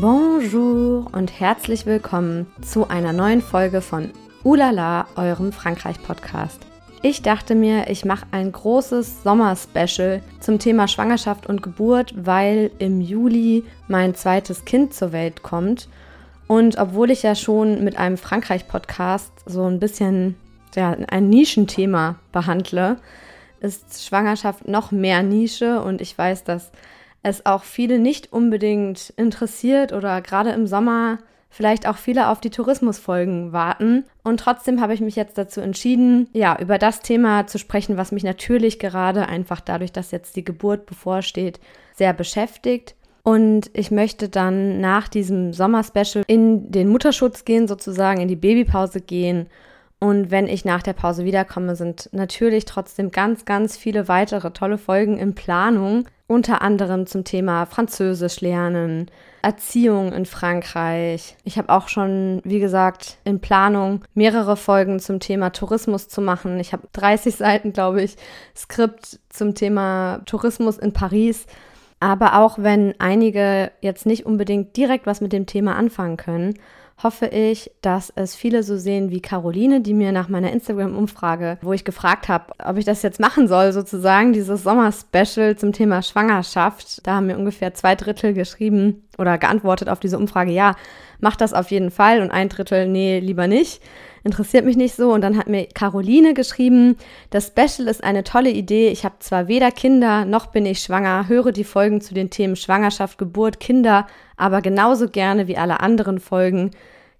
Bonjour und herzlich willkommen zu einer neuen Folge von Ulala, eurem Frankreich-Podcast. Ich dachte mir, ich mache ein großes Sommer-Special zum Thema Schwangerschaft und Geburt, weil im Juli mein zweites Kind zur Welt kommt. Und obwohl ich ja schon mit einem Frankreich-Podcast so ein bisschen ja, ein Nischenthema behandle, ist Schwangerschaft noch mehr Nische und ich weiß, dass es auch viele nicht unbedingt interessiert oder gerade im Sommer vielleicht auch viele auf die Tourismusfolgen warten. Und trotzdem habe ich mich jetzt dazu entschieden, ja, über das Thema zu sprechen, was mich natürlich gerade einfach dadurch, dass jetzt die Geburt bevorsteht, sehr beschäftigt. Und ich möchte dann nach diesem Sommerspecial in den Mutterschutz gehen, sozusagen in die Babypause gehen und wenn ich nach der Pause wiederkomme, sind natürlich trotzdem ganz, ganz viele weitere tolle Folgen in Planung. Unter anderem zum Thema Französisch lernen, Erziehung in Frankreich. Ich habe auch schon, wie gesagt, in Planung mehrere Folgen zum Thema Tourismus zu machen. Ich habe 30 Seiten, glaube ich, Skript zum Thema Tourismus in Paris. Aber auch wenn einige jetzt nicht unbedingt direkt was mit dem Thema anfangen können, hoffe ich, dass es viele so sehen wie Caroline, die mir nach meiner Instagram-Umfrage, wo ich gefragt habe, ob ich das jetzt machen soll, sozusagen, dieses Sommer-Special zum Thema Schwangerschaft. Da haben mir ungefähr zwei Drittel geschrieben oder geantwortet auf diese Umfrage, ja, mach das auf jeden Fall und ein Drittel, nee, lieber nicht interessiert mich nicht so. Und dann hat mir Caroline geschrieben, das Special ist eine tolle Idee. Ich habe zwar weder Kinder noch bin ich schwanger, höre die Folgen zu den Themen Schwangerschaft, Geburt, Kinder, aber genauso gerne wie alle anderen Folgen.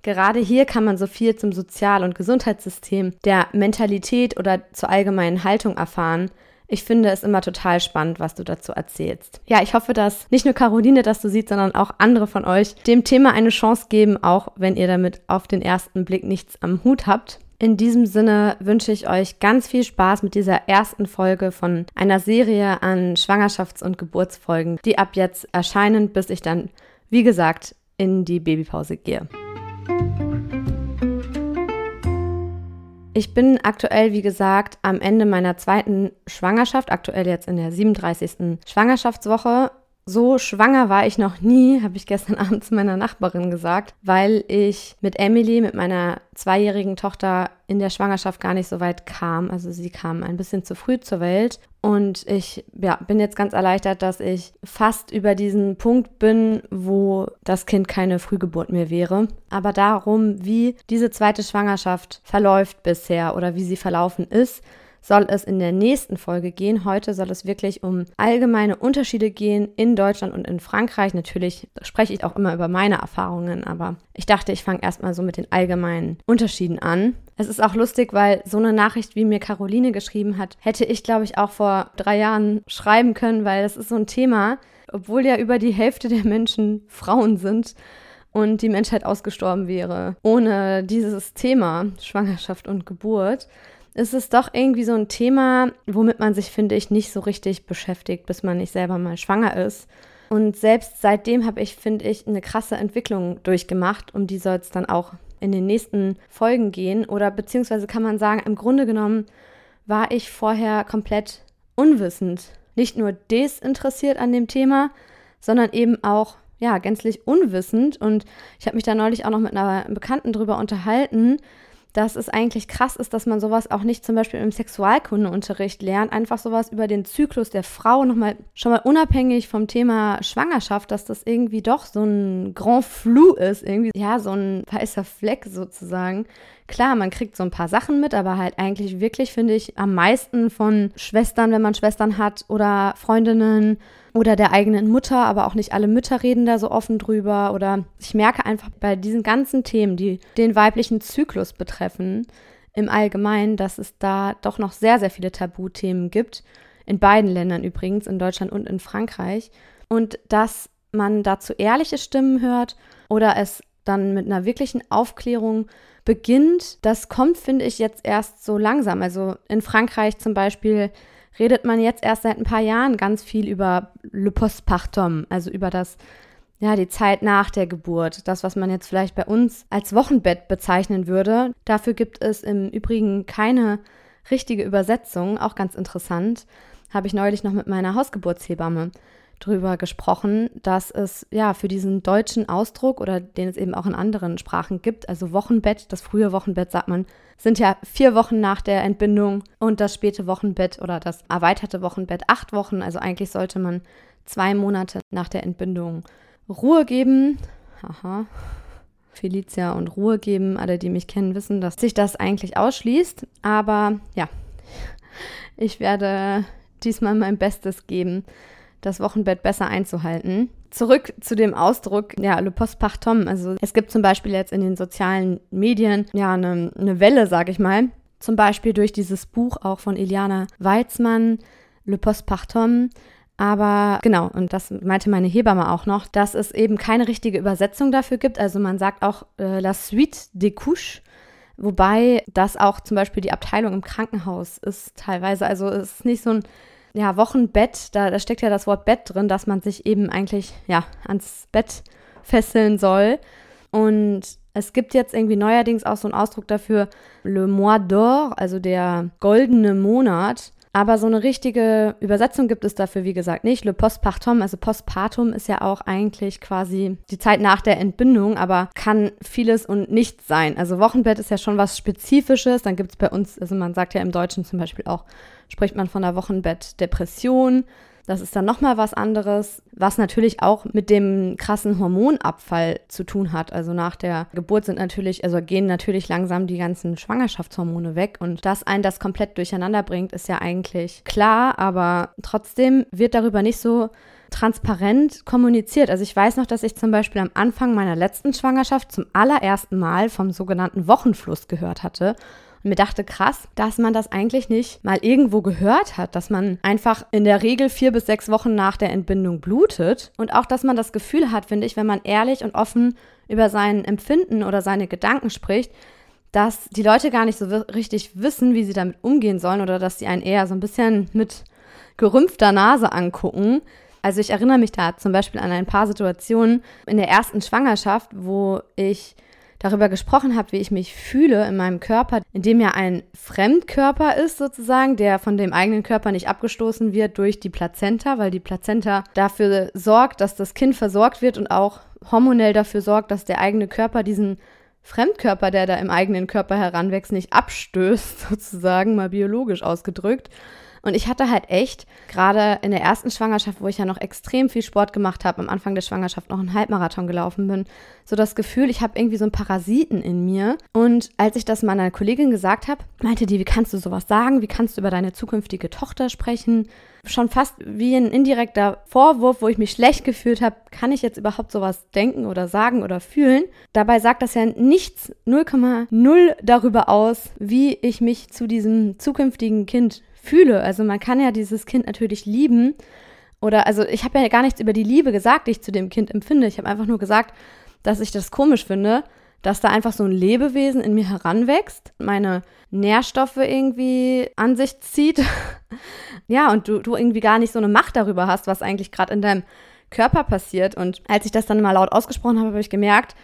Gerade hier kann man so viel zum Sozial- und Gesundheitssystem, der Mentalität oder zur allgemeinen Haltung erfahren. Ich finde es immer total spannend, was du dazu erzählst. Ja, ich hoffe, dass nicht nur Caroline das so sieht, sondern auch andere von euch dem Thema eine Chance geben, auch wenn ihr damit auf den ersten Blick nichts am Hut habt. In diesem Sinne wünsche ich euch ganz viel Spaß mit dieser ersten Folge von einer Serie an Schwangerschafts- und Geburtsfolgen, die ab jetzt erscheinen, bis ich dann, wie gesagt, in die Babypause gehe. Ich bin aktuell, wie gesagt, am Ende meiner zweiten Schwangerschaft, aktuell jetzt in der 37. Schwangerschaftswoche so schwanger war ich noch nie, habe ich gestern Abend zu meiner Nachbarin gesagt, weil ich mit Emily, mit meiner zweijährigen Tochter, in der Schwangerschaft gar nicht so weit kam. Also sie kam ein bisschen zu früh zur Welt. Und ich ja, bin jetzt ganz erleichtert, dass ich fast über diesen Punkt bin, wo das Kind keine Frühgeburt mehr wäre. Aber darum, wie diese zweite Schwangerschaft verläuft bisher oder wie sie verlaufen ist, soll es in der nächsten Folge gehen. Heute soll es wirklich um allgemeine Unterschiede gehen in Deutschland und in Frankreich. Natürlich spreche ich auch immer über meine Erfahrungen, aber ich dachte, ich fange erstmal so mit den allgemeinen Unterschieden an. Es ist auch lustig, weil so eine Nachricht, wie mir Caroline geschrieben hat, hätte ich, glaube ich, auch vor drei Jahren schreiben können, weil das ist so ein Thema, obwohl ja über die Hälfte der Menschen Frauen sind und die Menschheit ausgestorben wäre ohne dieses Thema Schwangerschaft und Geburt, ist es doch irgendwie so ein Thema, womit man sich, finde ich, nicht so richtig beschäftigt, bis man nicht selber mal schwanger ist. Und selbst seitdem habe ich, finde ich, eine krasse Entwicklung durchgemacht. Um die soll es dann auch in den nächsten Folgen gehen. Oder beziehungsweise kann man sagen, im Grunde genommen war ich vorher komplett unwissend. Nicht nur desinteressiert an dem Thema, sondern eben auch ja, gänzlich unwissend. Und ich habe mich da neulich auch noch mit einer Bekannten drüber unterhalten, dass es eigentlich krass ist, dass man sowas auch nicht zum Beispiel im Sexualkundeunterricht lernt. Einfach sowas über den Zyklus der Frau nochmal, schon mal unabhängig vom Thema Schwangerschaft, dass das irgendwie doch so ein Grand Flou ist. Irgendwie, ja, so ein weißer Fleck sozusagen. Klar, man kriegt so ein paar Sachen mit, aber halt eigentlich wirklich, finde ich, am meisten von Schwestern, wenn man Schwestern hat oder Freundinnen oder der eigenen Mutter, aber auch nicht alle Mütter reden da so offen drüber. Oder ich merke einfach bei diesen ganzen Themen, die den weiblichen Zyklus betreffen, im Allgemeinen, dass es da doch noch sehr, sehr viele Tabuthemen gibt. In beiden Ländern übrigens, in Deutschland und in Frankreich. Und dass man dazu ehrliche Stimmen hört oder es dann mit einer wirklichen Aufklärung beginnt, das kommt, finde ich, jetzt erst so langsam. Also in Frankreich zum Beispiel redet man jetzt erst seit ein paar Jahren ganz viel über le postpartum, also über das, ja, die Zeit nach der Geburt. Das, was man jetzt vielleicht bei uns als Wochenbett bezeichnen würde. Dafür gibt es im Übrigen keine richtige Übersetzung, auch ganz interessant. Habe ich neulich noch mit meiner Hausgeburtshebamme drüber gesprochen, dass es ja für diesen deutschen Ausdruck oder den es eben auch in anderen Sprachen gibt, also Wochenbett, das frühe Wochenbett sagt man, sind ja vier Wochen nach der Entbindung und das späte Wochenbett oder das erweiterte Wochenbett acht Wochen. Also eigentlich sollte man zwei Monate nach der Entbindung Ruhe geben. Aha. Felicia und Ruhe geben. Alle, die mich kennen, wissen, dass sich das eigentlich ausschließt. Aber ja, ich werde diesmal mein Bestes geben, das Wochenbett besser einzuhalten. Zurück zu dem Ausdruck, ja, le postpartum. Also es gibt zum Beispiel jetzt in den sozialen Medien ja eine, eine Welle, sage ich mal. Zum Beispiel durch dieses Buch auch von Iliana Weizmann, Le Postpartum. Aber genau, und das meinte meine Hebamme auch noch, dass es eben keine richtige Übersetzung dafür gibt. Also man sagt auch äh, la suite des couches, wobei das auch zum Beispiel die Abteilung im Krankenhaus ist teilweise. Also es ist nicht so ein ja, Wochenbett, da, da steckt ja das Wort Bett drin, dass man sich eben eigentlich ja, ans Bett fesseln soll. Und es gibt jetzt irgendwie neuerdings auch so einen Ausdruck dafür, le mois d'or, also der goldene Monat. Aber so eine richtige Übersetzung gibt es dafür, wie gesagt, nicht. Le postpartum, also postpartum ist ja auch eigentlich quasi die Zeit nach der Entbindung, aber kann vieles und nichts sein. Also Wochenbett ist ja schon was Spezifisches. Dann gibt es bei uns, also man sagt ja im Deutschen zum Beispiel auch, spricht man von der Wochenbettdepression. Das ist dann nochmal was anderes, was natürlich auch mit dem krassen Hormonabfall zu tun hat. Also nach der Geburt sind natürlich, also gehen natürlich langsam die ganzen Schwangerschaftshormone weg und dass ein das komplett durcheinander bringt, ist ja eigentlich klar, aber trotzdem wird darüber nicht so transparent kommuniziert. Also ich weiß noch, dass ich zum Beispiel am Anfang meiner letzten Schwangerschaft zum allerersten Mal vom sogenannten Wochenfluss gehört hatte und mir dachte, krass, dass man das eigentlich nicht mal irgendwo gehört hat, dass man einfach in der Regel vier bis sechs Wochen nach der Entbindung blutet und auch, dass man das Gefühl hat, finde ich, wenn man ehrlich und offen über sein Empfinden oder seine Gedanken spricht, dass die Leute gar nicht so richtig wissen, wie sie damit umgehen sollen oder dass sie einen eher so ein bisschen mit gerümpfter Nase angucken. Also ich erinnere mich da zum Beispiel an ein paar Situationen in der ersten Schwangerschaft, wo ich darüber gesprochen habe, wie ich mich fühle in meinem Körper, in dem ja ein Fremdkörper ist sozusagen, der von dem eigenen Körper nicht abgestoßen wird durch die Plazenta, weil die Plazenta dafür sorgt, dass das Kind versorgt wird und auch hormonell dafür sorgt, dass der eigene Körper diesen Fremdkörper, der da im eigenen Körper heranwächst, nicht abstößt, sozusagen, mal biologisch ausgedrückt. Und ich hatte halt echt, gerade in der ersten Schwangerschaft, wo ich ja noch extrem viel Sport gemacht habe, am Anfang der Schwangerschaft noch einen Halbmarathon gelaufen bin, so das Gefühl, ich habe irgendwie so einen Parasiten in mir. Und als ich das meiner Kollegin gesagt habe, meinte die, wie kannst du sowas sagen? Wie kannst du über deine zukünftige Tochter sprechen? Schon fast wie ein indirekter Vorwurf, wo ich mich schlecht gefühlt habe, kann ich jetzt überhaupt sowas denken oder sagen oder fühlen? Dabei sagt das ja nichts 0,0 darüber aus, wie ich mich zu diesem zukünftigen Kind fühle. Also man kann ja dieses Kind natürlich lieben. Oder, also ich habe ja gar nichts über die Liebe gesagt, die ich zu dem Kind empfinde. Ich habe einfach nur gesagt, dass ich das komisch finde, dass da einfach so ein Lebewesen in mir heranwächst, meine Nährstoffe irgendwie an sich zieht. ja, und du, du irgendwie gar nicht so eine Macht darüber hast, was eigentlich gerade in deinem Körper passiert. Und als ich das dann mal laut ausgesprochen habe, habe ich gemerkt,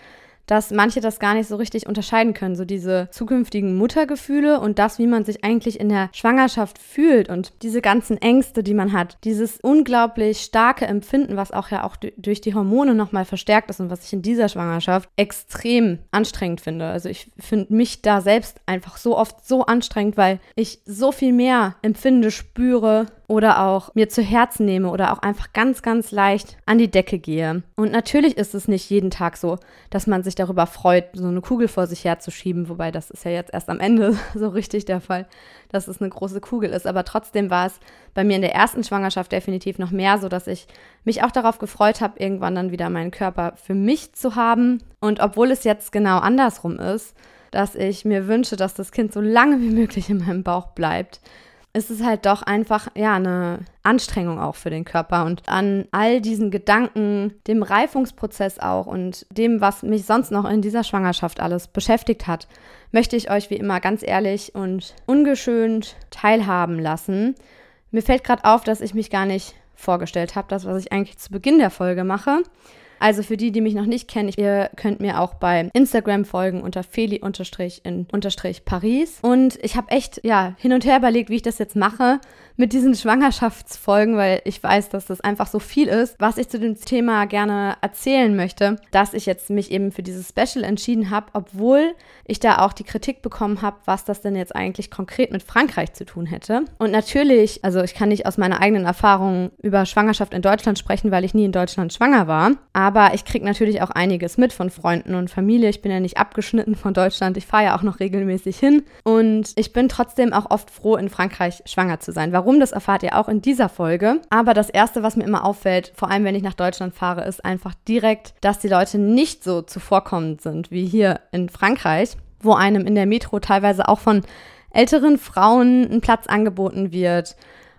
dass manche das gar nicht so richtig unterscheiden können. So diese zukünftigen Muttergefühle und das, wie man sich eigentlich in der Schwangerschaft fühlt und diese ganzen Ängste, die man hat. Dieses unglaublich starke Empfinden, was auch ja auch durch die Hormone nochmal verstärkt ist und was ich in dieser Schwangerschaft extrem anstrengend finde. Also ich finde mich da selbst einfach so oft so anstrengend, weil ich so viel mehr empfinde, spüre, oder auch mir zu Herzen nehme oder auch einfach ganz, ganz leicht an die Decke gehe. Und natürlich ist es nicht jeden Tag so, dass man sich darüber freut, so eine Kugel vor sich herzuschieben, wobei das ist ja jetzt erst am Ende so richtig der Fall, dass es eine große Kugel ist. Aber trotzdem war es bei mir in der ersten Schwangerschaft definitiv noch mehr so, dass ich mich auch darauf gefreut habe, irgendwann dann wieder meinen Körper für mich zu haben. Und obwohl es jetzt genau andersrum ist, dass ich mir wünsche, dass das Kind so lange wie möglich in meinem Bauch bleibt, ist es halt doch einfach, ja, eine Anstrengung auch für den Körper. Und an all diesen Gedanken, dem Reifungsprozess auch und dem, was mich sonst noch in dieser Schwangerschaft alles beschäftigt hat, möchte ich euch wie immer ganz ehrlich und ungeschönt teilhaben lassen. Mir fällt gerade auf, dass ich mich gar nicht vorgestellt habe, das, was ich eigentlich zu Beginn der Folge mache. Also für die, die mich noch nicht kennen, ihr könnt mir auch bei Instagram folgen unter feli-in-paris. Und ich habe echt ja hin und her überlegt, wie ich das jetzt mache mit diesen Schwangerschaftsfolgen, weil ich weiß, dass das einfach so viel ist, was ich zu dem Thema gerne erzählen möchte, dass ich jetzt mich eben für dieses Special entschieden habe, obwohl ich da auch die Kritik bekommen habe, was das denn jetzt eigentlich konkret mit Frankreich zu tun hätte. Und natürlich, also ich kann nicht aus meiner eigenen Erfahrung über Schwangerschaft in Deutschland sprechen, weil ich nie in Deutschland schwanger war, aber ich kriege natürlich auch einiges mit von Freunden und Familie. Ich bin ja nicht abgeschnitten von Deutschland, ich fahre ja auch noch regelmäßig hin und ich bin trotzdem auch oft froh, in Frankreich schwanger zu sein. Warum, das erfahrt ihr auch in dieser Folge. Aber das Erste, was mir immer auffällt, vor allem wenn ich nach Deutschland fahre, ist einfach direkt, dass die Leute nicht so zuvorkommend sind wie hier in Frankreich, wo einem in der Metro teilweise auch von älteren Frauen ein Platz angeboten wird.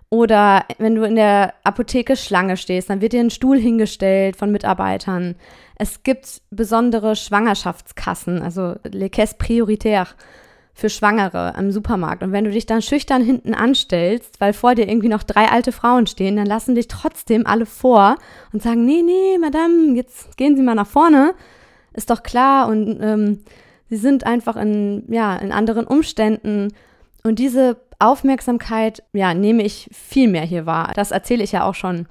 Oder wenn du in der Apotheke Schlange stehst, dann wird dir ein Stuhl hingestellt von Mitarbeitern. Es gibt besondere Schwangerschaftskassen, also Les Caisses Prioritaires für Schwangere im Supermarkt. Und wenn du dich dann schüchtern hinten anstellst, weil vor dir irgendwie noch drei alte Frauen stehen, dann lassen dich trotzdem alle vor und sagen, nee, nee, Madame, jetzt gehen Sie mal nach vorne. Ist doch klar. Und ähm, sie sind einfach in, ja, in anderen Umständen. Und diese Aufmerksamkeit, ja, nehme ich viel mehr hier wahr. Das erzähle ich ja auch schon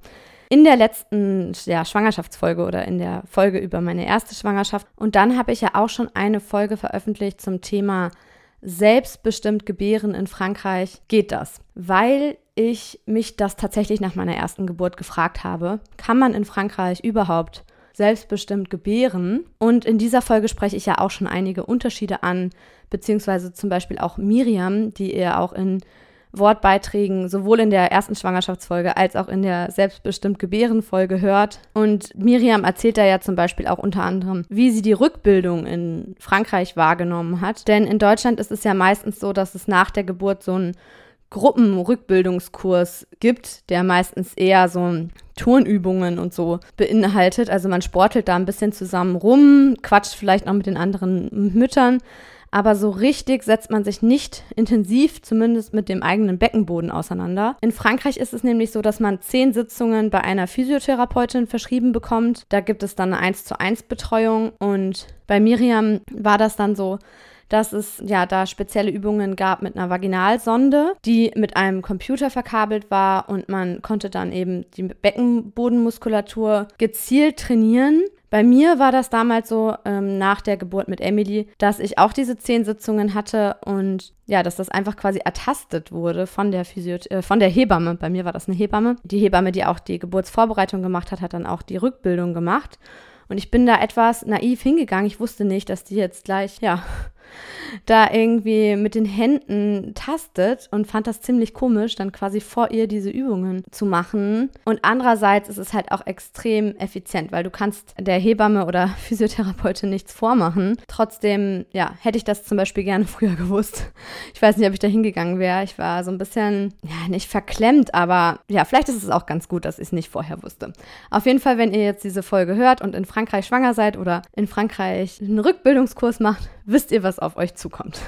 in der letzten ja, Schwangerschaftsfolge oder in der Folge über meine erste Schwangerschaft. Und dann habe ich ja auch schon eine Folge veröffentlicht zum Thema selbstbestimmt gebären in Frankreich, geht das? Weil ich mich das tatsächlich nach meiner ersten Geburt gefragt habe, kann man in Frankreich überhaupt selbstbestimmt gebären? Und in dieser Folge spreche ich ja auch schon einige Unterschiede an, beziehungsweise zum Beispiel auch Miriam, die ihr auch in Wortbeiträgen sowohl in der ersten Schwangerschaftsfolge als auch in der selbstbestimmt Gebären-Folge hört. Und Miriam erzählt da ja zum Beispiel auch unter anderem, wie sie die Rückbildung in Frankreich wahrgenommen hat. Denn in Deutschland ist es ja meistens so, dass es nach der Geburt so einen Gruppenrückbildungskurs gibt, der meistens eher so Turnübungen und so beinhaltet. Also man sportelt da ein bisschen zusammen rum, quatscht vielleicht noch mit den anderen Müttern aber so richtig setzt man sich nicht intensiv, zumindest mit dem eigenen Beckenboden auseinander. In Frankreich ist es nämlich so, dass man zehn Sitzungen bei einer Physiotherapeutin verschrieben bekommt. Da gibt es dann eine 1 zu 1 Betreuung und bei Miriam war das dann so, dass es ja da spezielle Übungen gab mit einer Vaginalsonde, die mit einem Computer verkabelt war und man konnte dann eben die Beckenbodenmuskulatur gezielt trainieren. Bei mir war das damals so ähm, nach der Geburt mit Emily, dass ich auch diese zehn Sitzungen hatte und ja, dass das einfach quasi ertastet wurde von der Physio äh, von der Hebamme. Bei mir war das eine Hebamme. Die Hebamme, die auch die Geburtsvorbereitung gemacht hat, hat dann auch die Rückbildung gemacht. Und ich bin da etwas naiv hingegangen. Ich wusste nicht, dass die jetzt gleich, ja, da irgendwie mit den Händen tastet und fand das ziemlich komisch, dann quasi vor ihr diese Übungen zu machen. Und andererseits ist es halt auch extrem effizient, weil du kannst der Hebamme oder Physiotherapeutin nichts vormachen. Trotzdem, ja, hätte ich das zum Beispiel gerne früher gewusst. Ich weiß nicht, ob ich da hingegangen wäre. Ich war so ein bisschen, ja, nicht verklemmt, aber ja, vielleicht ist es auch ganz gut, dass ich es nicht vorher wusste. Auf jeden Fall, wenn ihr jetzt diese Folge hört und in Frankreich schwanger seid oder in Frankreich einen Rückbildungskurs macht, wisst ihr, was auf euch zukommt.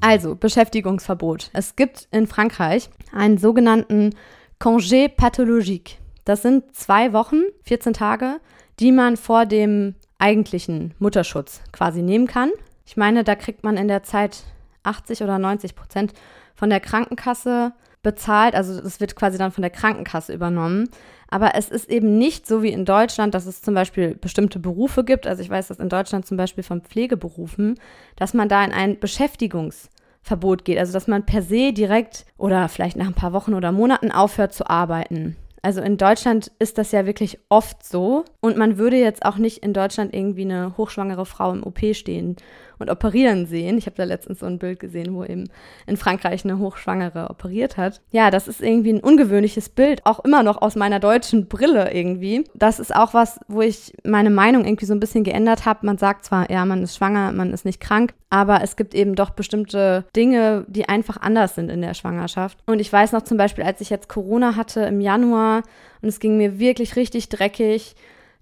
Also, Beschäftigungsverbot. Es gibt in Frankreich einen sogenannten Congé pathologique. Das sind zwei Wochen, 14 Tage, die man vor dem eigentlichen Mutterschutz quasi nehmen kann. Ich meine, da kriegt man in der Zeit 80 oder 90 Prozent von der Krankenkasse bezahlt. Also es wird quasi dann von der Krankenkasse übernommen. Aber es ist eben nicht so wie in Deutschland, dass es zum Beispiel bestimmte Berufe gibt. Also ich weiß das in Deutschland zum Beispiel von Pflegeberufen, dass man da in ein Beschäftigungsverbot geht. Also dass man per se direkt oder vielleicht nach ein paar Wochen oder Monaten aufhört zu arbeiten. Also in Deutschland ist das ja wirklich oft so. Und man würde jetzt auch nicht in Deutschland irgendwie eine hochschwangere Frau im OP stehen und operieren sehen. Ich habe da letztens so ein Bild gesehen, wo eben in Frankreich eine Hochschwangere operiert hat. Ja, das ist irgendwie ein ungewöhnliches Bild, auch immer noch aus meiner deutschen Brille irgendwie. Das ist auch was, wo ich meine Meinung irgendwie so ein bisschen geändert habe. Man sagt zwar, ja, man ist schwanger, man ist nicht krank, aber es gibt eben doch bestimmte Dinge, die einfach anders sind in der Schwangerschaft. Und ich weiß noch zum Beispiel, als ich jetzt Corona hatte im Januar und es ging mir wirklich richtig dreckig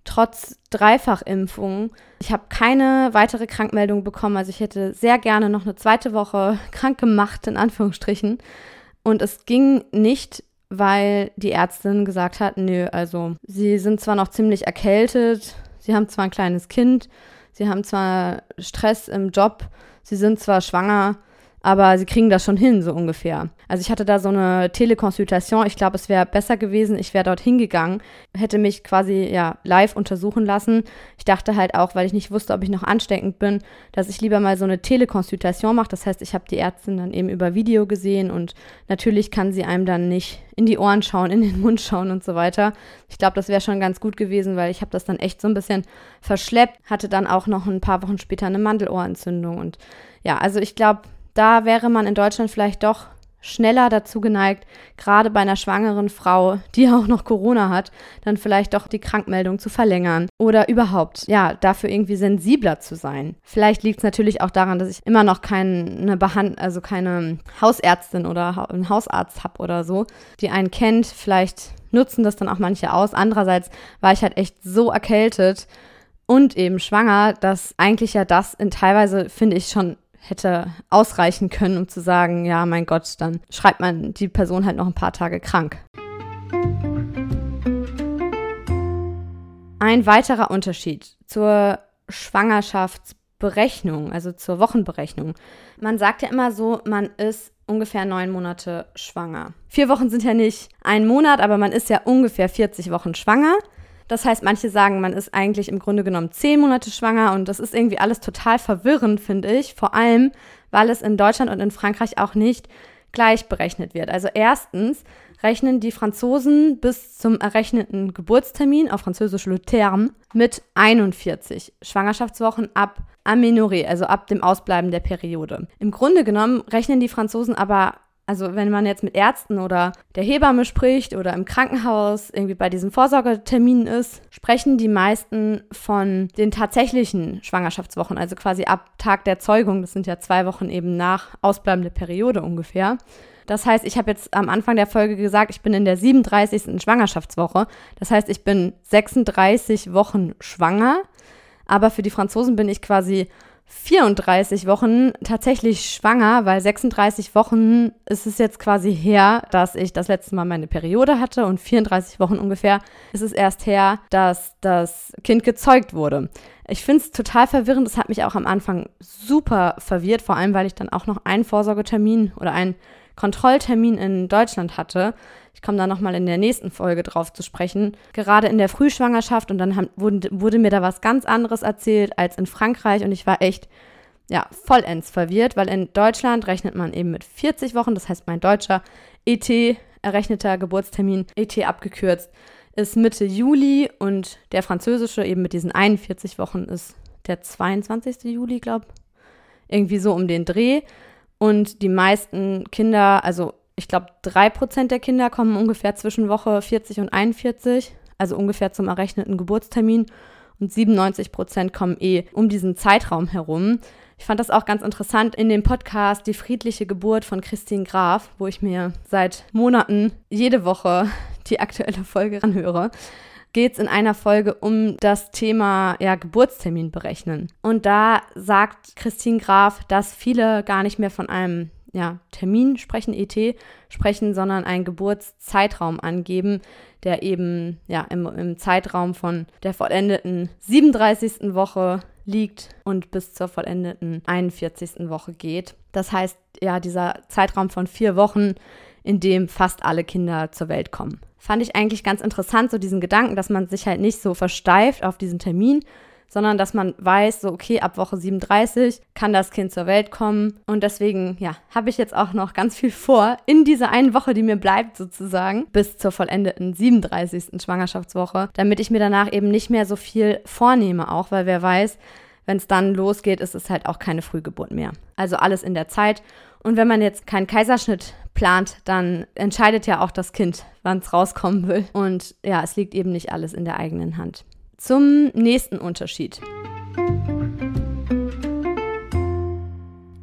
trotz Dreifachimpfung. Ich habe keine weitere Krankmeldung bekommen. Also ich hätte sehr gerne noch eine zweite Woche krank gemacht, in Anführungsstrichen. Und es ging nicht, weil die Ärztin gesagt hat, nö, also sie sind zwar noch ziemlich erkältet, sie haben zwar ein kleines Kind, sie haben zwar Stress im Job, sie sind zwar schwanger, aber sie kriegen das schon hin, so ungefähr. Also ich hatte da so eine Telekonsultation. Ich glaube, es wäre besser gewesen, ich wäre dort hingegangen, hätte mich quasi ja live untersuchen lassen. Ich dachte halt auch, weil ich nicht wusste, ob ich noch ansteckend bin, dass ich lieber mal so eine Telekonsultation mache. Das heißt, ich habe die Ärztin dann eben über Video gesehen und natürlich kann sie einem dann nicht in die Ohren schauen, in den Mund schauen und so weiter. Ich glaube, das wäre schon ganz gut gewesen, weil ich habe das dann echt so ein bisschen verschleppt, hatte dann auch noch ein paar Wochen später eine Mandelohrentzündung und ja, also ich glaube, da wäre man in Deutschland vielleicht doch schneller dazu geneigt, gerade bei einer schwangeren Frau, die auch noch Corona hat, dann vielleicht doch die Krankmeldung zu verlängern oder überhaupt, ja, dafür irgendwie sensibler zu sein. Vielleicht liegt es natürlich auch daran, dass ich immer noch keine Behand also keine Hausärztin oder einen Hausarzt habe oder so, die einen kennt. Vielleicht nutzen das dann auch manche aus. Andererseits war ich halt echt so erkältet und eben schwanger, dass eigentlich ja das in teilweise, finde ich, schon hätte ausreichen können, um zu sagen, ja, mein Gott, dann schreibt man die Person halt noch ein paar Tage krank. Ein weiterer Unterschied zur Schwangerschaftsberechnung, also zur Wochenberechnung. Man sagt ja immer so, man ist ungefähr neun Monate schwanger. Vier Wochen sind ja nicht ein Monat, aber man ist ja ungefähr 40 Wochen schwanger. Das heißt, manche sagen, man ist eigentlich im Grunde genommen zehn Monate schwanger und das ist irgendwie alles total verwirrend, finde ich. Vor allem, weil es in Deutschland und in Frankreich auch nicht gleich berechnet wird. Also erstens rechnen die Franzosen bis zum errechneten Geburtstermin, auf Französisch le terme, mit 41 Schwangerschaftswochen ab Amenorrhée, also ab dem Ausbleiben der Periode. Im Grunde genommen rechnen die Franzosen aber also wenn man jetzt mit Ärzten oder der Hebamme spricht oder im Krankenhaus irgendwie bei diesen Vorsorgeterminen ist, sprechen die meisten von den tatsächlichen Schwangerschaftswochen, also quasi ab Tag der Zeugung. Das sind ja zwei Wochen eben nach Ausbleiben der Periode ungefähr. Das heißt, ich habe jetzt am Anfang der Folge gesagt, ich bin in der 37. Schwangerschaftswoche. Das heißt, ich bin 36 Wochen schwanger. Aber für die Franzosen bin ich quasi 34 Wochen tatsächlich schwanger, weil 36 Wochen ist es jetzt quasi her, dass ich das letzte Mal meine Periode hatte und 34 Wochen ungefähr ist es erst her, dass das Kind gezeugt wurde. Ich finde es total verwirrend. Das hat mich auch am Anfang super verwirrt, vor allem weil ich dann auch noch einen Vorsorgetermin oder einen Kontrolltermin in Deutschland hatte. Ich komme da nochmal in der nächsten Folge drauf zu sprechen. Gerade in der Frühschwangerschaft und dann haben, wurde, wurde mir da was ganz anderes erzählt als in Frankreich und ich war echt ja, vollends verwirrt, weil in Deutschland rechnet man eben mit 40 Wochen, das heißt mein deutscher ET, errechneter Geburtstermin, ET abgekürzt, ist Mitte Juli und der französische eben mit diesen 41 Wochen ist der 22. Juli, glaube ich. Irgendwie so um den Dreh. Und die meisten Kinder, also ich glaube, drei Prozent der Kinder kommen ungefähr zwischen Woche 40 und 41, also ungefähr zum errechneten Geburtstermin. Und 97 Prozent kommen eh um diesen Zeitraum herum. Ich fand das auch ganz interessant in dem Podcast Die friedliche Geburt von Christine Graf, wo ich mir seit Monaten jede Woche die aktuelle Folge anhöre geht es in einer Folge um das Thema ja, Geburtstermin berechnen. Und da sagt Christine Graf, dass viele gar nicht mehr von einem ja, Termin sprechen, ET sprechen, sondern einen Geburtszeitraum angeben, der eben ja, im, im Zeitraum von der vollendeten 37. Woche liegt und bis zur vollendeten 41. Woche geht. Das heißt, ja, dieser Zeitraum von vier Wochen, in dem fast alle Kinder zur Welt kommen. Fand ich eigentlich ganz interessant, so diesen Gedanken, dass man sich halt nicht so versteift auf diesen Termin, sondern dass man weiß, so okay, ab Woche 37 kann das Kind zur Welt kommen. Und deswegen, ja, habe ich jetzt auch noch ganz viel vor in dieser einen Woche, die mir bleibt sozusagen, bis zur vollendeten 37. Schwangerschaftswoche, damit ich mir danach eben nicht mehr so viel vornehme, auch weil wer weiß, wenn es dann losgeht, ist es halt auch keine Frühgeburt mehr. Also alles in der Zeit. Und wenn man jetzt keinen Kaiserschnitt plant, dann entscheidet ja auch das Kind, wann es rauskommen will. Und ja, es liegt eben nicht alles in der eigenen Hand. Zum nächsten Unterschied.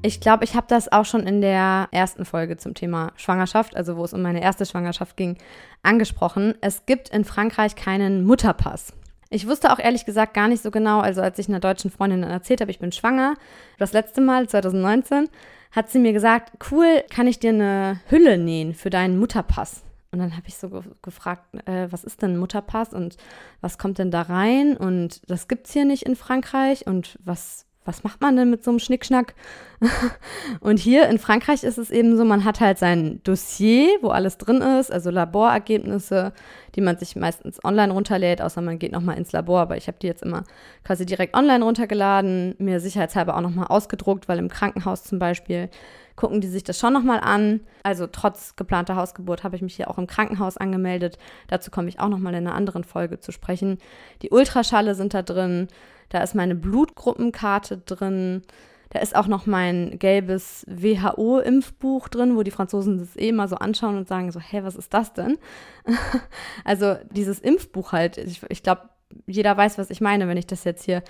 Ich glaube, ich habe das auch schon in der ersten Folge zum Thema Schwangerschaft, also wo es um meine erste Schwangerschaft ging, angesprochen. Es gibt in Frankreich keinen Mutterpass. Ich wusste auch ehrlich gesagt gar nicht so genau, also als ich einer deutschen Freundin erzählt habe, ich bin schwanger, das letzte Mal 2019, hat sie mir gesagt, cool, kann ich dir eine Hülle nähen für deinen Mutterpass? Und dann habe ich so ge gefragt, äh, was ist denn Mutterpass und was kommt denn da rein? Und das gibt es hier nicht in Frankreich und was, was macht man denn mit so einem Schnickschnack? und hier in Frankreich ist es eben so, man hat halt sein Dossier, wo alles drin ist, also Laborergebnisse, die man sich meistens online runterlädt, außer man geht nochmal ins Labor, aber ich habe die jetzt immer quasi direkt online runtergeladen, mir sicherheitshalber auch nochmal ausgedruckt, weil im Krankenhaus zum Beispiel gucken die sich das schon nochmal an. Also trotz geplanter Hausgeburt habe ich mich hier auch im Krankenhaus angemeldet. Dazu komme ich auch nochmal in einer anderen Folge zu sprechen. Die Ultraschalle sind da drin. Da ist meine Blutgruppenkarte drin. Da ist auch noch mein gelbes WHO-Impfbuch drin, wo die Franzosen das eh mal so anschauen und sagen so, hey, was ist das denn? also dieses Impfbuch halt, ich, ich glaube, jeder weiß, was ich meine, wenn ich das jetzt hier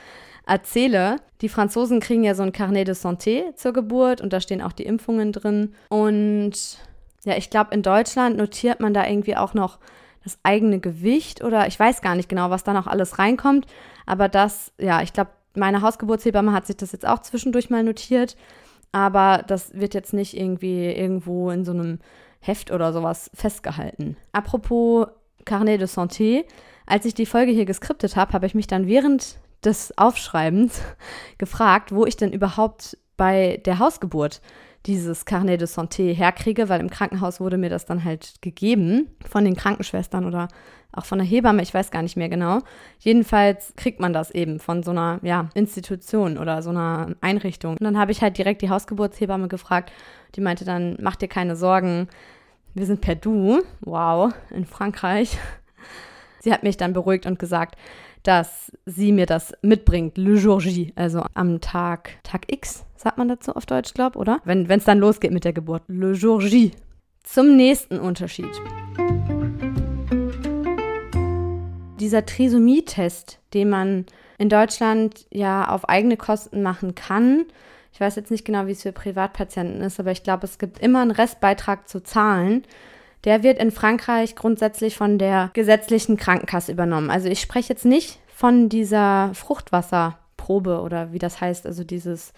erzähle. Die Franzosen kriegen ja so ein Carnet de Santé zur Geburt und da stehen auch die Impfungen drin. Und ja, ich glaube, in Deutschland notiert man da irgendwie auch noch das eigene Gewicht oder ich weiß gar nicht genau, was da noch alles reinkommt. Aber das, ja, ich glaube, meine Hausgeburtshebamme hat sich das jetzt auch zwischendurch mal notiert. Aber das wird jetzt nicht irgendwie irgendwo in so einem Heft oder sowas festgehalten. Apropos Carnet de Santé, als ich die Folge hier geskriptet habe, habe ich mich dann während des Aufschreibens gefragt, wo ich denn überhaupt bei der Hausgeburt dieses Carnet de Santé herkriege, weil im Krankenhaus wurde mir das dann halt gegeben von den Krankenschwestern oder auch von der Hebamme, ich weiß gar nicht mehr genau. Jedenfalls kriegt man das eben von so einer ja, Institution oder so einer Einrichtung. Und dann habe ich halt direkt die Hausgeburtshebamme gefragt. Die meinte dann, mach dir keine Sorgen, wir sind per Du, wow, in Frankreich. Sie hat mich dann beruhigt und gesagt, dass sie mir das mitbringt, le jour J, also am Tag, Tag X, sagt man dazu auf Deutsch, glaube oder? Wenn es dann losgeht mit der Geburt, le jour J. Zum nächsten Unterschied. Dieser Trisomie-Test, den man in Deutschland ja auf eigene Kosten machen kann, ich weiß jetzt nicht genau, wie es für Privatpatienten ist, aber ich glaube, es gibt immer einen Restbeitrag zu zahlen der wird in Frankreich grundsätzlich von der gesetzlichen Krankenkasse übernommen. Also ich spreche jetzt nicht von dieser Fruchtwasserprobe oder wie das heißt, also dieses,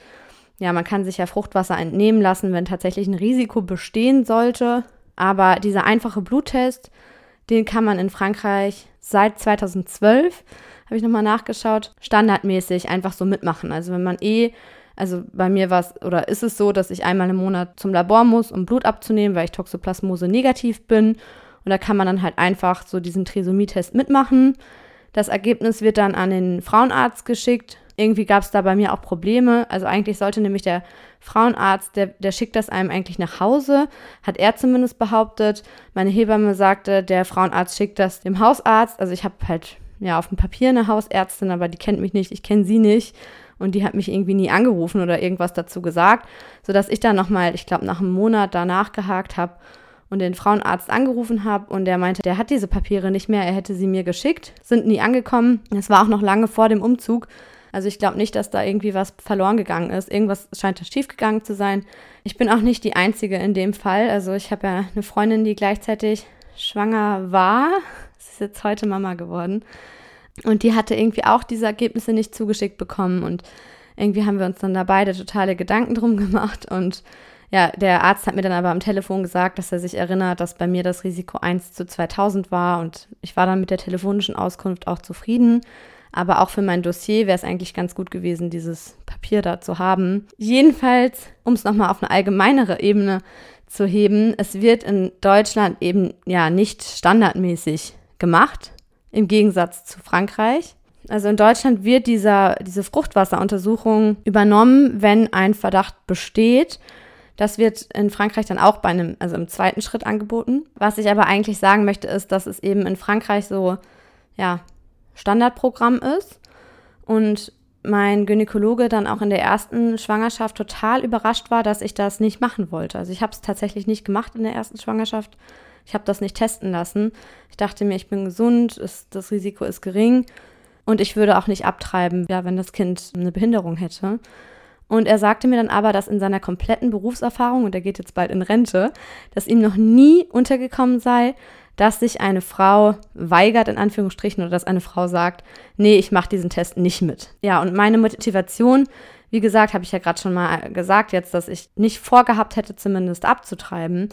ja, man kann sich ja Fruchtwasser entnehmen lassen, wenn tatsächlich ein Risiko bestehen sollte. Aber dieser einfache Bluttest, den kann man in Frankreich seit 2012, habe ich nochmal nachgeschaut, standardmäßig einfach so mitmachen. Also wenn man eh also bei mir war es oder ist es so, dass ich einmal im Monat zum Labor muss, um Blut abzunehmen, weil ich Toxoplasmose negativ bin. Und da kann man dann halt einfach so diesen Trisomie-Test mitmachen. Das Ergebnis wird dann an den Frauenarzt geschickt. Irgendwie gab es da bei mir auch Probleme. Also eigentlich sollte nämlich der Frauenarzt, der, der schickt das einem eigentlich nach Hause, hat er zumindest behauptet. Meine Hebamme sagte, der Frauenarzt schickt das dem Hausarzt. Also ich habe halt ja auf dem Papier eine Hausärztin, aber die kennt mich nicht, ich kenne sie nicht und die hat mich irgendwie nie angerufen oder irgendwas dazu gesagt, sodass ich dann nochmal, ich glaube, nach einem Monat danach gehakt habe und den Frauenarzt angerufen habe und der meinte, der hat diese Papiere nicht mehr, er hätte sie mir geschickt, sind nie angekommen. Das war auch noch lange vor dem Umzug. Also ich glaube nicht, dass da irgendwie was verloren gegangen ist. Irgendwas scheint da schiefgegangen zu sein. Ich bin auch nicht die Einzige in dem Fall. Also ich habe ja eine Freundin, die gleichzeitig schwanger war. Sie ist jetzt heute Mama geworden. Und die hatte irgendwie auch diese Ergebnisse nicht zugeschickt bekommen. Und irgendwie haben wir uns dann da beide totale Gedanken drum gemacht. Und ja, der Arzt hat mir dann aber am Telefon gesagt, dass er sich erinnert, dass bei mir das Risiko 1 zu 2000 war. Und ich war dann mit der telefonischen Auskunft auch zufrieden. Aber auch für mein Dossier wäre es eigentlich ganz gut gewesen, dieses Papier da zu haben. Jedenfalls, um es nochmal auf eine allgemeinere Ebene zu heben, es wird in Deutschland eben ja nicht standardmäßig gemacht im Gegensatz zu Frankreich. Also in Deutschland wird dieser, diese Fruchtwasseruntersuchung übernommen, wenn ein Verdacht besteht. Das wird in Frankreich dann auch bei einem, also im zweiten Schritt angeboten. Was ich aber eigentlich sagen möchte, ist, dass es eben in Frankreich so, ja, Standardprogramm ist. Und mein Gynäkologe dann auch in der ersten Schwangerschaft total überrascht war, dass ich das nicht machen wollte. Also ich habe es tatsächlich nicht gemacht in der ersten Schwangerschaft. Ich habe das nicht testen lassen. Ich dachte mir, ich bin gesund, ist, das Risiko ist gering und ich würde auch nicht abtreiben, ja, wenn das Kind eine Behinderung hätte. Und er sagte mir dann aber, dass in seiner kompletten Berufserfahrung, und er geht jetzt bald in Rente, dass ihm noch nie untergekommen sei, dass sich eine Frau weigert, in Anführungsstrichen, oder dass eine Frau sagt, nee, ich mache diesen Test nicht mit. Ja, und meine Motivation, wie gesagt, habe ich ja gerade schon mal gesagt jetzt, dass ich nicht vorgehabt hätte, zumindest abzutreiben.